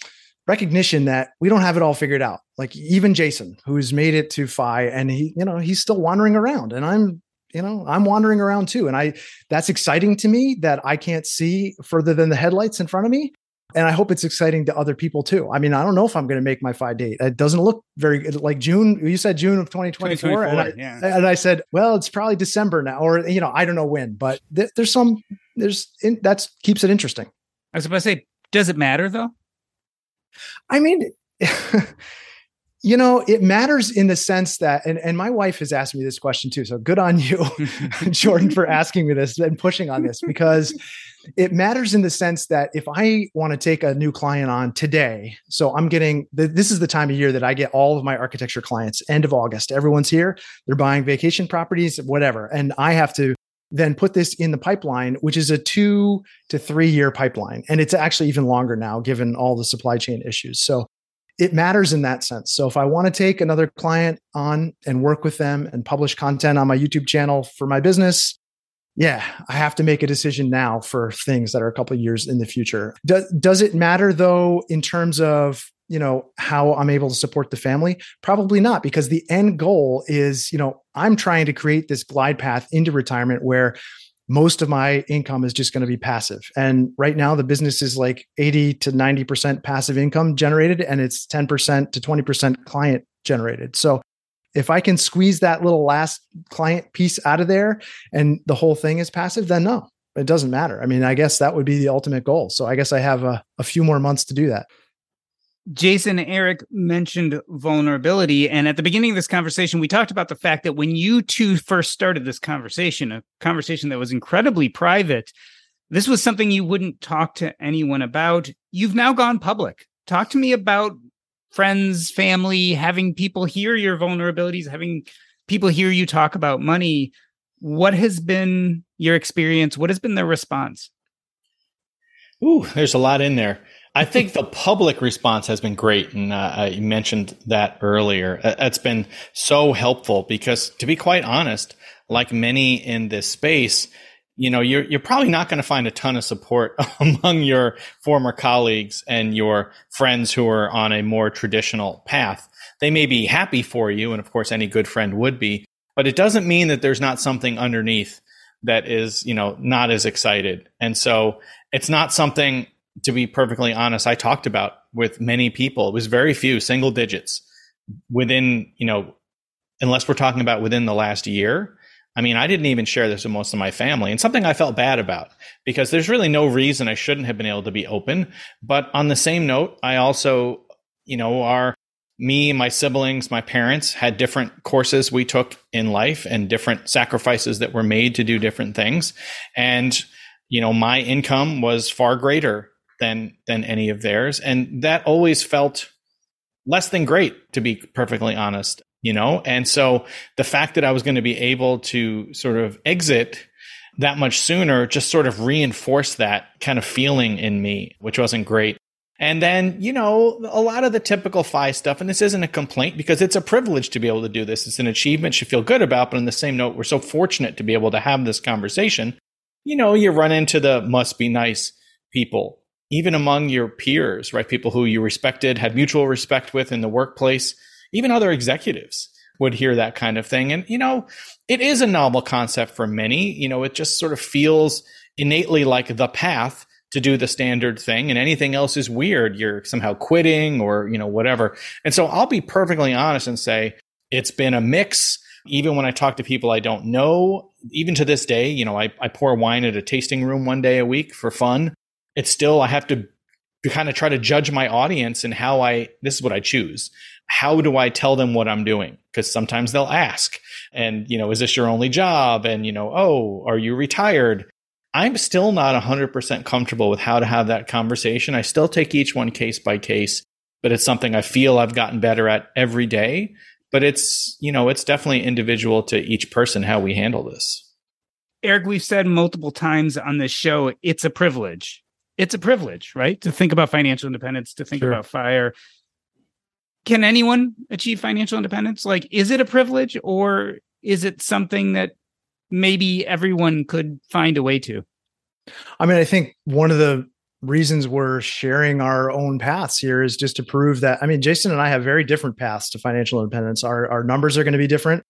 recognition that we don't have it all figured out. Like even Jason, who's made it to FI and he, you know, he's still wandering around and I'm, you know, I'm wandering around too. And I, that's exciting to me that I can't see further than the headlights in front of me. And I hope it's exciting to other people too. I mean, I don't know if I'm going to make my FI date. It doesn't look very like June. You said June of 2024. and, I, yeah. and I said, well, it's probably December now, or, you know, I don't know when, but th- there's some, there's, in, that's keeps it interesting. I was about to say, does it matter though? I mean, you know, it matters in the sense that, and, and my wife has asked me this question too. So good on you, Jordan, for asking me this and pushing on this because it matters in the sense that if I want to take a new client on today, so I'm getting this is the time of year that I get all of my architecture clients, end of August. Everyone's here, they're buying vacation properties, whatever. And I have to then put this in the pipeline, which is a two to three year pipeline. And it's actually even longer now, given all the supply chain issues. So it matters in that sense. So if I want to take another client on and work with them and publish content on my YouTube channel for my business, yeah, I have to make a decision now for things that are a couple years in the future. Does, does it matter though, in terms of you know how i'm able to support the family? Probably not because the end goal is you know i'm trying to create this glide path into retirement where most of my income is just going to be passive. And right now the business is like 80 to 90% passive income generated and it's 10% to 20% client generated. So if i can squeeze that little last client piece out of there and the whole thing is passive then no it doesn't matter i mean i guess that would be the ultimate goal so i guess i have a, a few more months to do that Jason Eric mentioned vulnerability. And at the beginning of this conversation, we talked about the fact that when you two first started this conversation, a conversation that was incredibly private, this was something you wouldn't talk to anyone about. You've now gone public. Talk to me about friends, family, having people hear your vulnerabilities, having people hear you talk about money. What has been your experience? What has been their response? Ooh, there's a lot in there. I think the public response has been great, and uh, you mentioned that earlier. It's been so helpful because, to be quite honest, like many in this space, you know, you're you're probably not going to find a ton of support among your former colleagues and your friends who are on a more traditional path. They may be happy for you, and of course, any good friend would be, but it doesn't mean that there's not something underneath that is, you know, not as excited. And so it's not something to be perfectly honest, I talked about with many people. It was very few, single digits within, you know, unless we're talking about within the last year. I mean, I didn't even share this with most of my family and something I felt bad about because there's really no reason I shouldn't have been able to be open. But on the same note, I also, you know, our me, my siblings, my parents had different courses we took in life and different sacrifices that were made to do different things. And, you know, my income was far greater than than any of theirs and that always felt less than great to be perfectly honest you know and so the fact that i was going to be able to sort of exit that much sooner just sort of reinforced that kind of feeling in me which wasn't great and then, you know, a lot of the typical FI stuff, and this isn't a complaint because it's a privilege to be able to do this. It's an achievement you feel good about. But on the same note, we're so fortunate to be able to have this conversation. You know, you run into the must be nice people even among your peers, right? People who you respected, had mutual respect with in the workplace, even other executives would hear that kind of thing. And, you know, it is a novel concept for many. You know, it just sort of feels innately like the path to do the standard thing and anything else is weird. You're somehow quitting or, you know, whatever. And so I'll be perfectly honest and say it's been a mix. Even when I talk to people I don't know, even to this day, you know, I, I pour wine at a tasting room one day a week for fun it's still I have to kind of try to judge my audience and how I this is what I choose. How do I tell them what I'm doing? Because sometimes they'll ask, and you know, is this your only job? And you know, oh, are you retired? I'm still not 100% comfortable with how to have that conversation. I still take each one case by case, but it's something I feel I've gotten better at every day. But it's, you know, it's definitely individual to each person how we handle this. Eric, we've said multiple times on this show, it's a privilege it's a privilege, right? To think about financial independence, to think sure. about fire. Can anyone achieve financial independence? Like, is it a privilege or is it something that maybe everyone could find a way to? I mean, I think one of the reasons we're sharing our own paths here is just to prove that. I mean, Jason and I have very different paths to financial independence. Our our numbers are going to be different,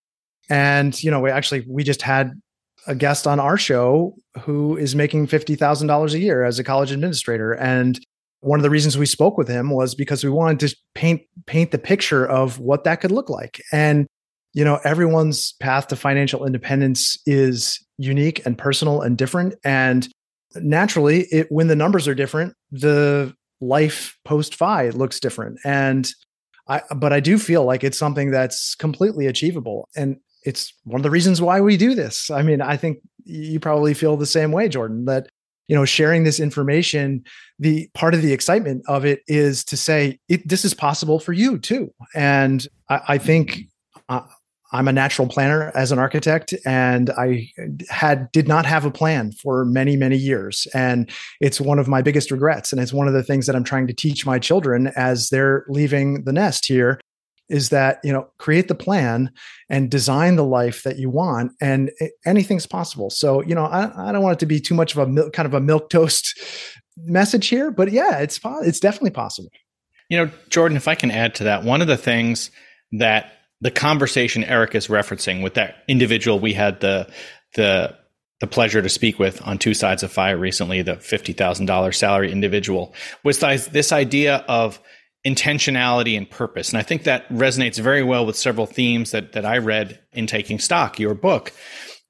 and you know, we actually we just had a guest on our show who is making fifty thousand dollars a year as a college administrator, and one of the reasons we spoke with him was because we wanted to paint paint the picture of what that could look like. And you know everyone's path to financial independence is unique and personal and different. And naturally it when the numbers are different the life post fi looks different. And i but i do feel like it's something that's completely achievable. And it's one of the reasons why we do this. I mean i think you probably feel the same way jordan that you know sharing this information the part of the excitement of it is to say it, this is possible for you too. And i, I think uh, i'm a natural planner as an architect and i had did not have a plan for many many years. And it's one of my biggest regrets and it's one of the things that i'm trying to teach my children as they're leaving the nest here is that you know create the plan and design the life that you want and anything's possible. So you know i, I don't want it to be too much of a milk, kind of a milk toast message here but yeah it's it's definitely possible. You know jordan if i can add to that one of the things that the conversation eric is referencing with that individual we had the the the pleasure to speak with on two sides of fire recently the $50000 salary individual was this idea of intentionality and purpose. And I think that resonates very well with several themes that, that I read in Taking Stock, your book.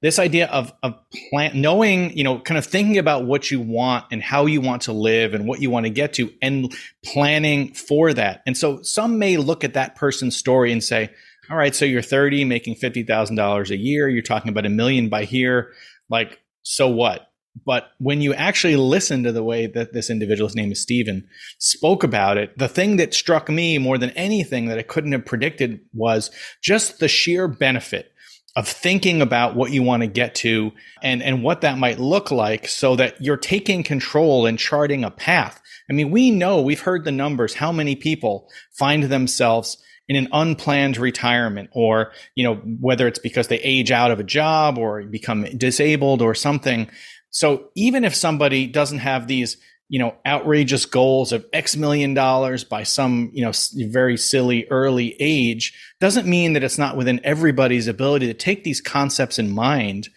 This idea of, of plan, knowing, you know, kind of thinking about what you want and how you want to live and what you want to get to and planning for that. And so some may look at that person's story and say, all right, so you're 30, making $50,000 a year. You're talking about a million by here. Like, so what? But when you actually listen to the way that this individual's name is Stephen spoke about it, the thing that struck me more than anything that I couldn't have predicted was just the sheer benefit of thinking about what you want to get to and, and what that might look like so that you're taking control and charting a path. I mean, we know we've heard the numbers, how many people find themselves in an unplanned retirement or, you know, whether it's because they age out of a job or become disabled or something so even if somebody doesn't have these, you know, outrageous goals of X million dollars by some, you know, very silly early age, doesn't mean that it's not within everybody's ability to take these concepts in mind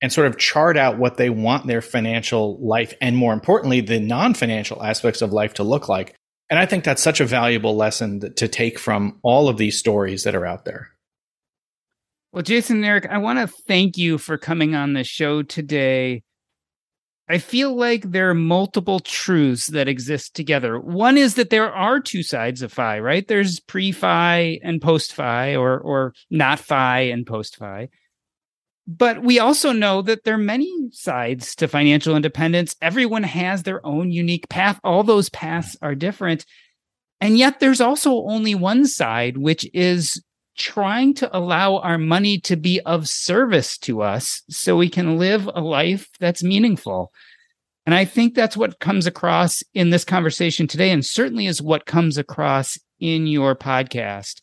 and sort of chart out what they want their financial life and more importantly, the non financial aspects of life to look like. And I think that's such a valuable lesson to take from all of these stories that are out there. Well, Jason and Eric, I want to thank you for coming on the show today. I feel like there are multiple truths that exist together. One is that there are two sides of FI, right? There's pre FI and post FI, or or not FI and post FI. But we also know that there are many sides to financial independence. Everyone has their own unique path. All those paths are different. And yet there's also only one side, which is trying to allow our money to be of service to us so we can live a life that's meaningful. And I think that's what comes across in this conversation today, and certainly is what comes across in your podcast.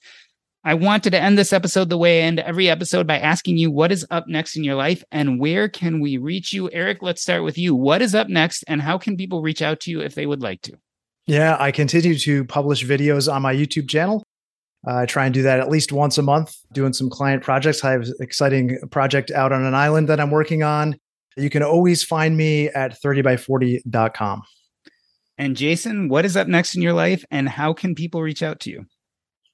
I wanted to end this episode the way I end every episode by asking you what is up next in your life and where can we reach you? Eric, let's start with you. What is up next and how can people reach out to you if they would like to? Yeah, I continue to publish videos on my YouTube channel. I try and do that at least once a month, doing some client projects. I have an exciting project out on an island that I'm working on. You can always find me at 30by40.com. And Jason, what is up next in your life and how can people reach out to you?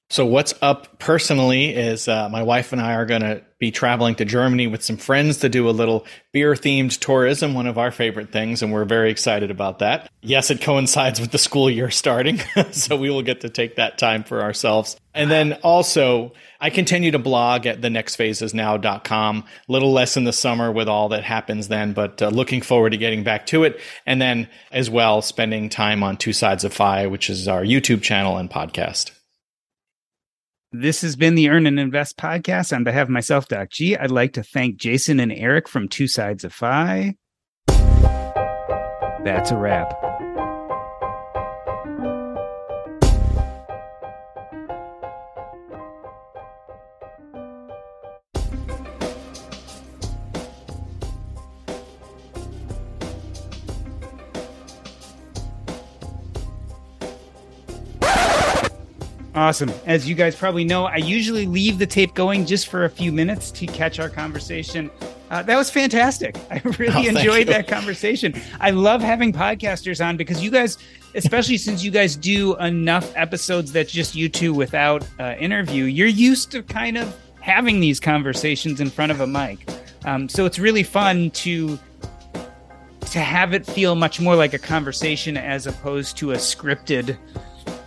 So, what's up personally is uh, my wife and I are going to be traveling to Germany with some friends to do a little beer themed tourism, one of our favorite things, and we're very excited about that. Yes, it coincides with the school year starting, so we will get to take that time for ourselves. And then also, I continue to blog at thenextphasesnow.com. A little less in the summer with all that happens then, but uh, looking forward to getting back to it. And then as well, spending time on Two Sides of FI, which is our YouTube channel and podcast. This has been the Earn and Invest podcast. On behalf of myself, Doc G, I'd like to thank Jason and Eric from Two Sides of FI. That's a wrap. Awesome. As you guys probably know, I usually leave the tape going just for a few minutes to catch our conversation. Uh, that was fantastic. I really Oh, enjoyed that conversation. I love having podcasters on because you guys, especially since you guys do enough episodes that's just you two without uh, interview, you're used to kind of having these conversations in front of a mic. Um, so it's really fun to to have it feel much more like a conversation as opposed to a scripted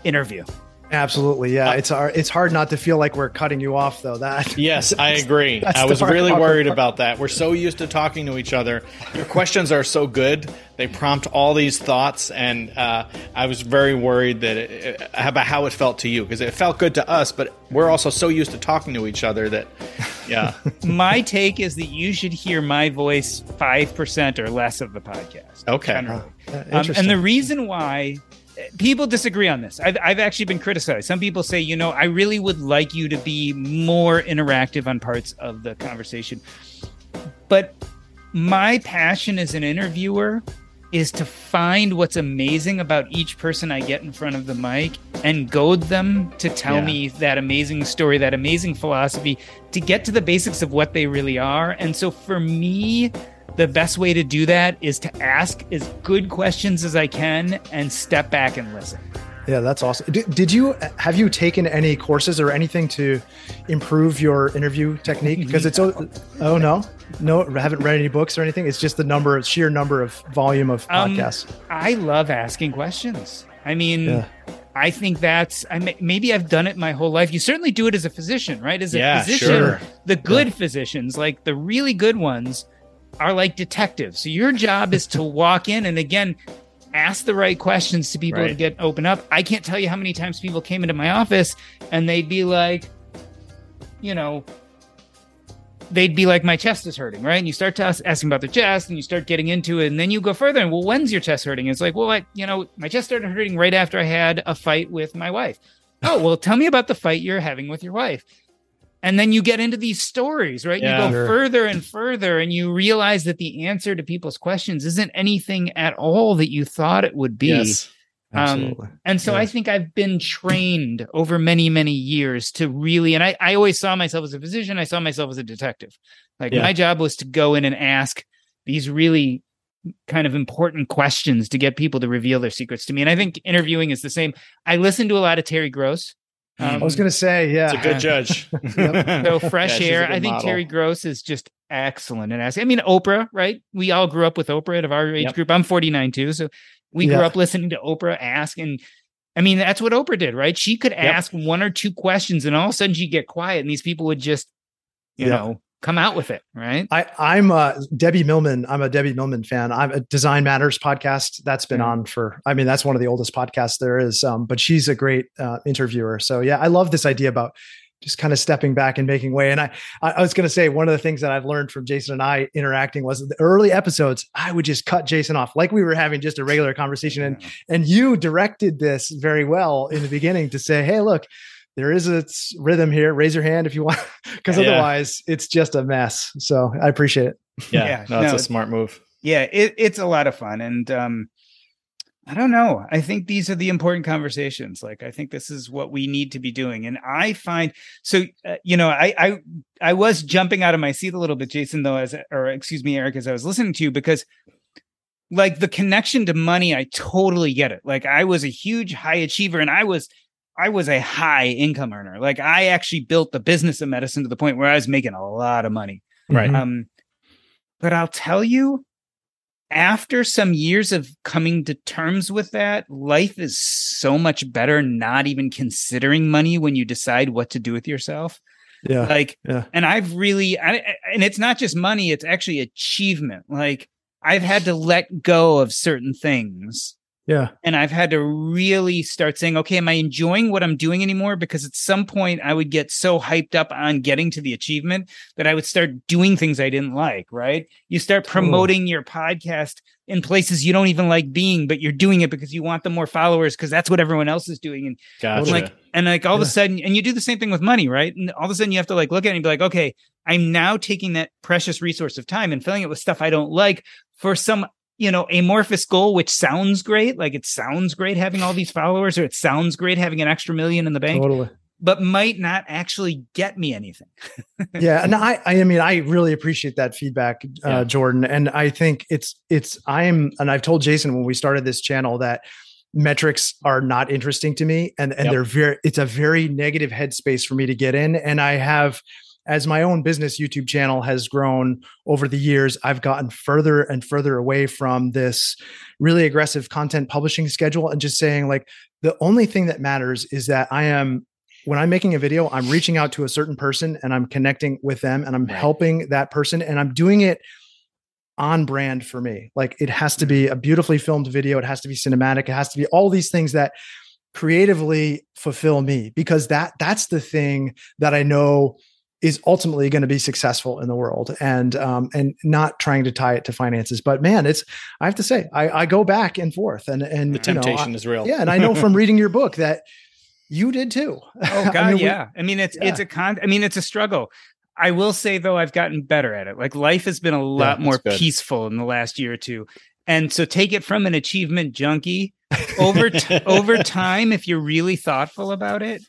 interview. Absolutely, yeah. It's hard. It's hard not to feel like we're cutting you off, though. That Yes, I agree. I was really worried part. about that. We're so used to talking to each other. Your questions are so good; they prompt all these thoughts, and uh, I was very worried that it, about how it felt to you because it felt good to us, but we're also so used to talking to each other that, yeah, my take is that you should hear my voice 5% or less of the podcast. Okay. generally. Uh, Um, and the reason why people disagree on this, I've, I've actually been criticized. Some people say, you know, I really would like you to be more interactive on parts of the conversation. But my passion as an interviewer is to find what's amazing about each person I get in front of the mic and goad them to tell Yeah. me that amazing story, that amazing philosophy, to get to the basics of what they really are. And so for me, the best way to do that is to ask as good questions as I can and step back and listen. yeah, that's awesome. Did, did you have you taken any courses or anything to improve your interview technique? Because it's oh, oh no, no, I haven't read any books or anything. It's just the number, sheer number of volume of Um, podcasts. I love asking questions. I mean, Yeah. I think that's I may, maybe I've done it my whole life. You certainly do it as a physician, right? As a Yeah, physician, sure. the good physicians, like the really good ones, are like detectives. So your job is to walk in and again ask the right questions to people to get open up. I can't tell you how many times people came into my office and they'd be like, you know, they'd be like, my chest is hurting, right? And you start to ask, asking about the chest and you start getting into it. And then you go further and, well, when's your chest hurting? It's like, well, I, you know, my chest started hurting right after I had a fight with my wife. Oh, well, tell me about the fight you're having with your wife. And then you get into these stories, right? Yeah. you go Sure. further and further, and you realize that the answer to people's questions isn't anything at all that you thought it would be. yes, Um, Absolutely. And so I think I've been trained over many, many years to really, and I, I always saw myself as a physician. I saw myself as a detective. Like Yeah. my job was to go in and ask these really kind of important questions to get people to reveal their secrets to me. And I think interviewing is the same. I listen to a lot of Terry Gross. I I was going to say, yeah. it's a good judge. So fresh Yeah, air. I think model. Terry Gross is just excellent at asking. I mean, Oprah, right? We all grew up with Oprah of our age Yep. group. I'm 49 too, so we grew Yeah. up listening to Oprah ask, and I mean, that's what Oprah did, right? She could ask one or two questions, and all of a sudden she'd get quiet, and these people would just, you Yeah. know, come out with it, right? I, I'm uh, Debbie Millman. I'm a Debbie Millman fan. I'm a Design Matters podcast that's been Yeah. on for. I mean, that's one of the oldest podcasts there is. Um, but she's a great uh, interviewer. So yeah, I love this idea about just kind of stepping back and making way. And I, I I was going to say one of the things that I've learned from Jason and I interacting was the early episodes. I would just cut Jason off like we were having just a regular conversation, and and you directed this very well in the beginning to say, hey, look. There is a s- rhythm here. Raise your hand if you want, because Yeah. otherwise it's just a mess. So I appreciate it. Yeah, Yeah, no, it's no, a smart move. yeah, it, it's a lot of fun, and um, I don't know. I think these are the important conversations. Like, I think this is what we need to be doing, and I find so. Uh, you know, I I I was jumping out of my seat a little bit, Jason, though, as or excuse me, Eric, as I was listening to you, because like the connection to money, I totally get it. Like, I was a huge high achiever, and I was. I was a high income earner. Like I actually built the business of medicine to the point where I was making a lot of money. Right. Um, but I'll tell you, after some years of coming to terms with that, life is so much better not even considering money when you decide what to do with yourself. Yeah. Like, Yeah. and I've really, I, and it's not just money, it's actually achievement. Like, I've had to let go of certain things Yeah. and I've had to really start saying, okay, am I enjoying what I'm doing anymore? Because at some point I would get so hyped up on getting to the achievement that I would start doing things I didn't like, right? You start promoting your podcast in places you don't even like being, but you're doing it because you want the more followers because that's what everyone else is doing. And Gotcha. like, and like all of a sudden, and you do the same thing with money, right? And all of a sudden you have to like look at it and be like, okay, I'm now taking that precious resource of time and filling it with stuff I don't like for some you know, amorphous goal, which sounds great. Like it sounds great having all these followers, or it sounds great having an extra million in the bank. Totally. But might not actually get me anything. yeah, and I, I mean, I really appreciate that feedback, uh, Yeah. Jordan. And I think it's, it's, I'm, and I've told Jason when we started this channel that metrics are not interesting to me, and and Yep. they're very, it's a very negative headspace for me to get in. And I have, as my own business YouTube channel has grown over the years, I've gotten further and further away from this really aggressive content publishing schedule and just saying like the only thing that matters is that I am when I'm making a video, I'm reaching out to a certain person and I'm connecting with them and I'm Right. helping that person and I'm doing it on brand for me. Like it has to be mm-hmm. a beautifully filmed video, it has to be cinematic, it has to be all these things that creatively fulfill me because that that's the thing that I know is ultimately going to be successful in the world and um and not trying to tie it to finances but man it's i have to say i i go back and forth and and The you know, I- temptation is real. yeah and i know from reading your book that you did too Oh I God, mean, we- yeah. I mean, it's it's a con. I mean, it's a struggle. I will say though, I've gotten better at it. Like life has been a lot that's more good. peaceful in the last year or two. And so, take it from an achievement junkie over t- over time. If you're really thoughtful about it,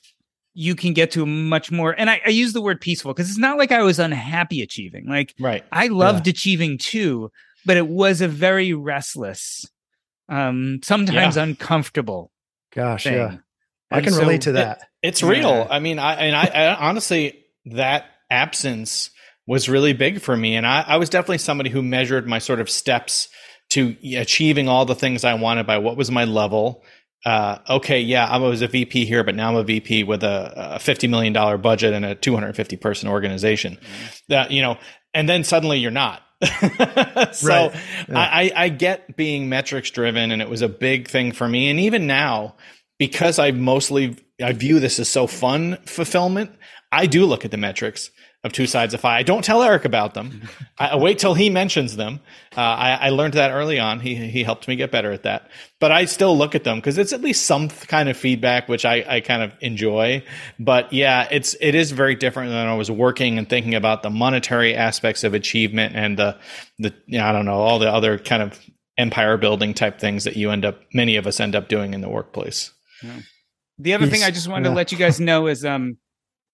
you can get to a much more. And I, I use the word peaceful because it's not like I was unhappy achieving. Like Right. I loved achieving too, but it was a very restless, um, sometimes uncomfortable gosh thing. yeah i And can so relate to it- that It's Yeah. real. I mean, I and I, I honestly that absence was really big for me, and I, I was definitely somebody who measured my sort of steps to achieving all the things I wanted by what was my level. Uh, okay, yeah, I was a VP here, but now I'm a VP with a, a fifty million dollar budget and a 250 person organization. That you know, and then suddenly you're not. so Right. Yeah. I, I I get being metrics driven, and it was a big thing for me. And even now, because I mostly I view this as so fun fulfillment, I do look at the metrics of two sides of FI. I don't tell Eric about them. I, I wait till he mentions them. Uh, I, I learned that early on. He he helped me get better at that. But I still look at them because it's at least some th- kind of feedback which I, I kind of enjoy. But yeah, it's it is very different than I was working and thinking about the monetary aspects of achievement and the the you know, I don't know all the other kind of empire building type things that you end up many of us end up doing in the workplace. The other thing I just wanted to let you guys know is um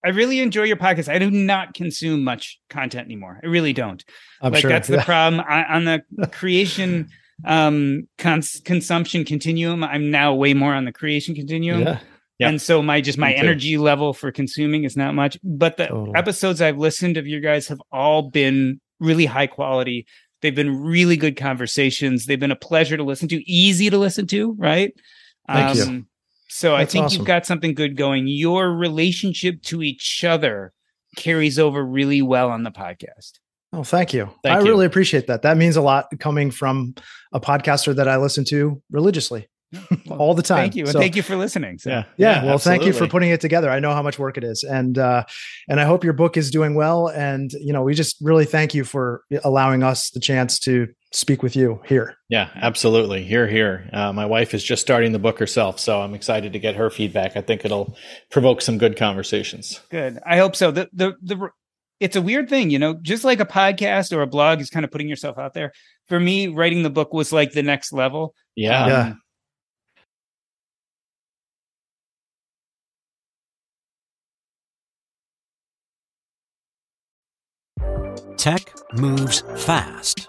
I really enjoy your podcast. I do not consume much content anymore. I really don't. i'm like sure that's the Yeah. problem I, on the creation um cons- consumption continuum. I'm now way more on the creation continuum. yeah. And so my just my energy level for consuming is not much. But the Totally. episodes I've listened of you guys have all been really high quality. They've been really good conversations. They've been a pleasure to listen to, easy to listen to, right? Thank you. So I think awesome. you've got something good going. Your relationship to each other carries over really well on the podcast. Oh, thank you. Thank I you. really appreciate that. That means a lot coming from a podcaster that I listen to religiously all the time. Thank you. So- thank you for listening. So. Yeah. Yeah, well, thank you for putting it together. I know how much work it is, and uh, and I hope your book is doing well. And you know, we just really thank you for allowing us the chance to speak with you here. Yeah, absolutely. Here, here. Uh, my wife is just starting the book herself, so I'm excited to get her feedback. I think it'll provoke some good conversations. Good. I hope so. The the the it's a weird thing, you know, just like a podcast or a blog is kind of putting yourself out there. For me, writing the book was like the next level. Yeah. Um, Yeah. Tech moves fast.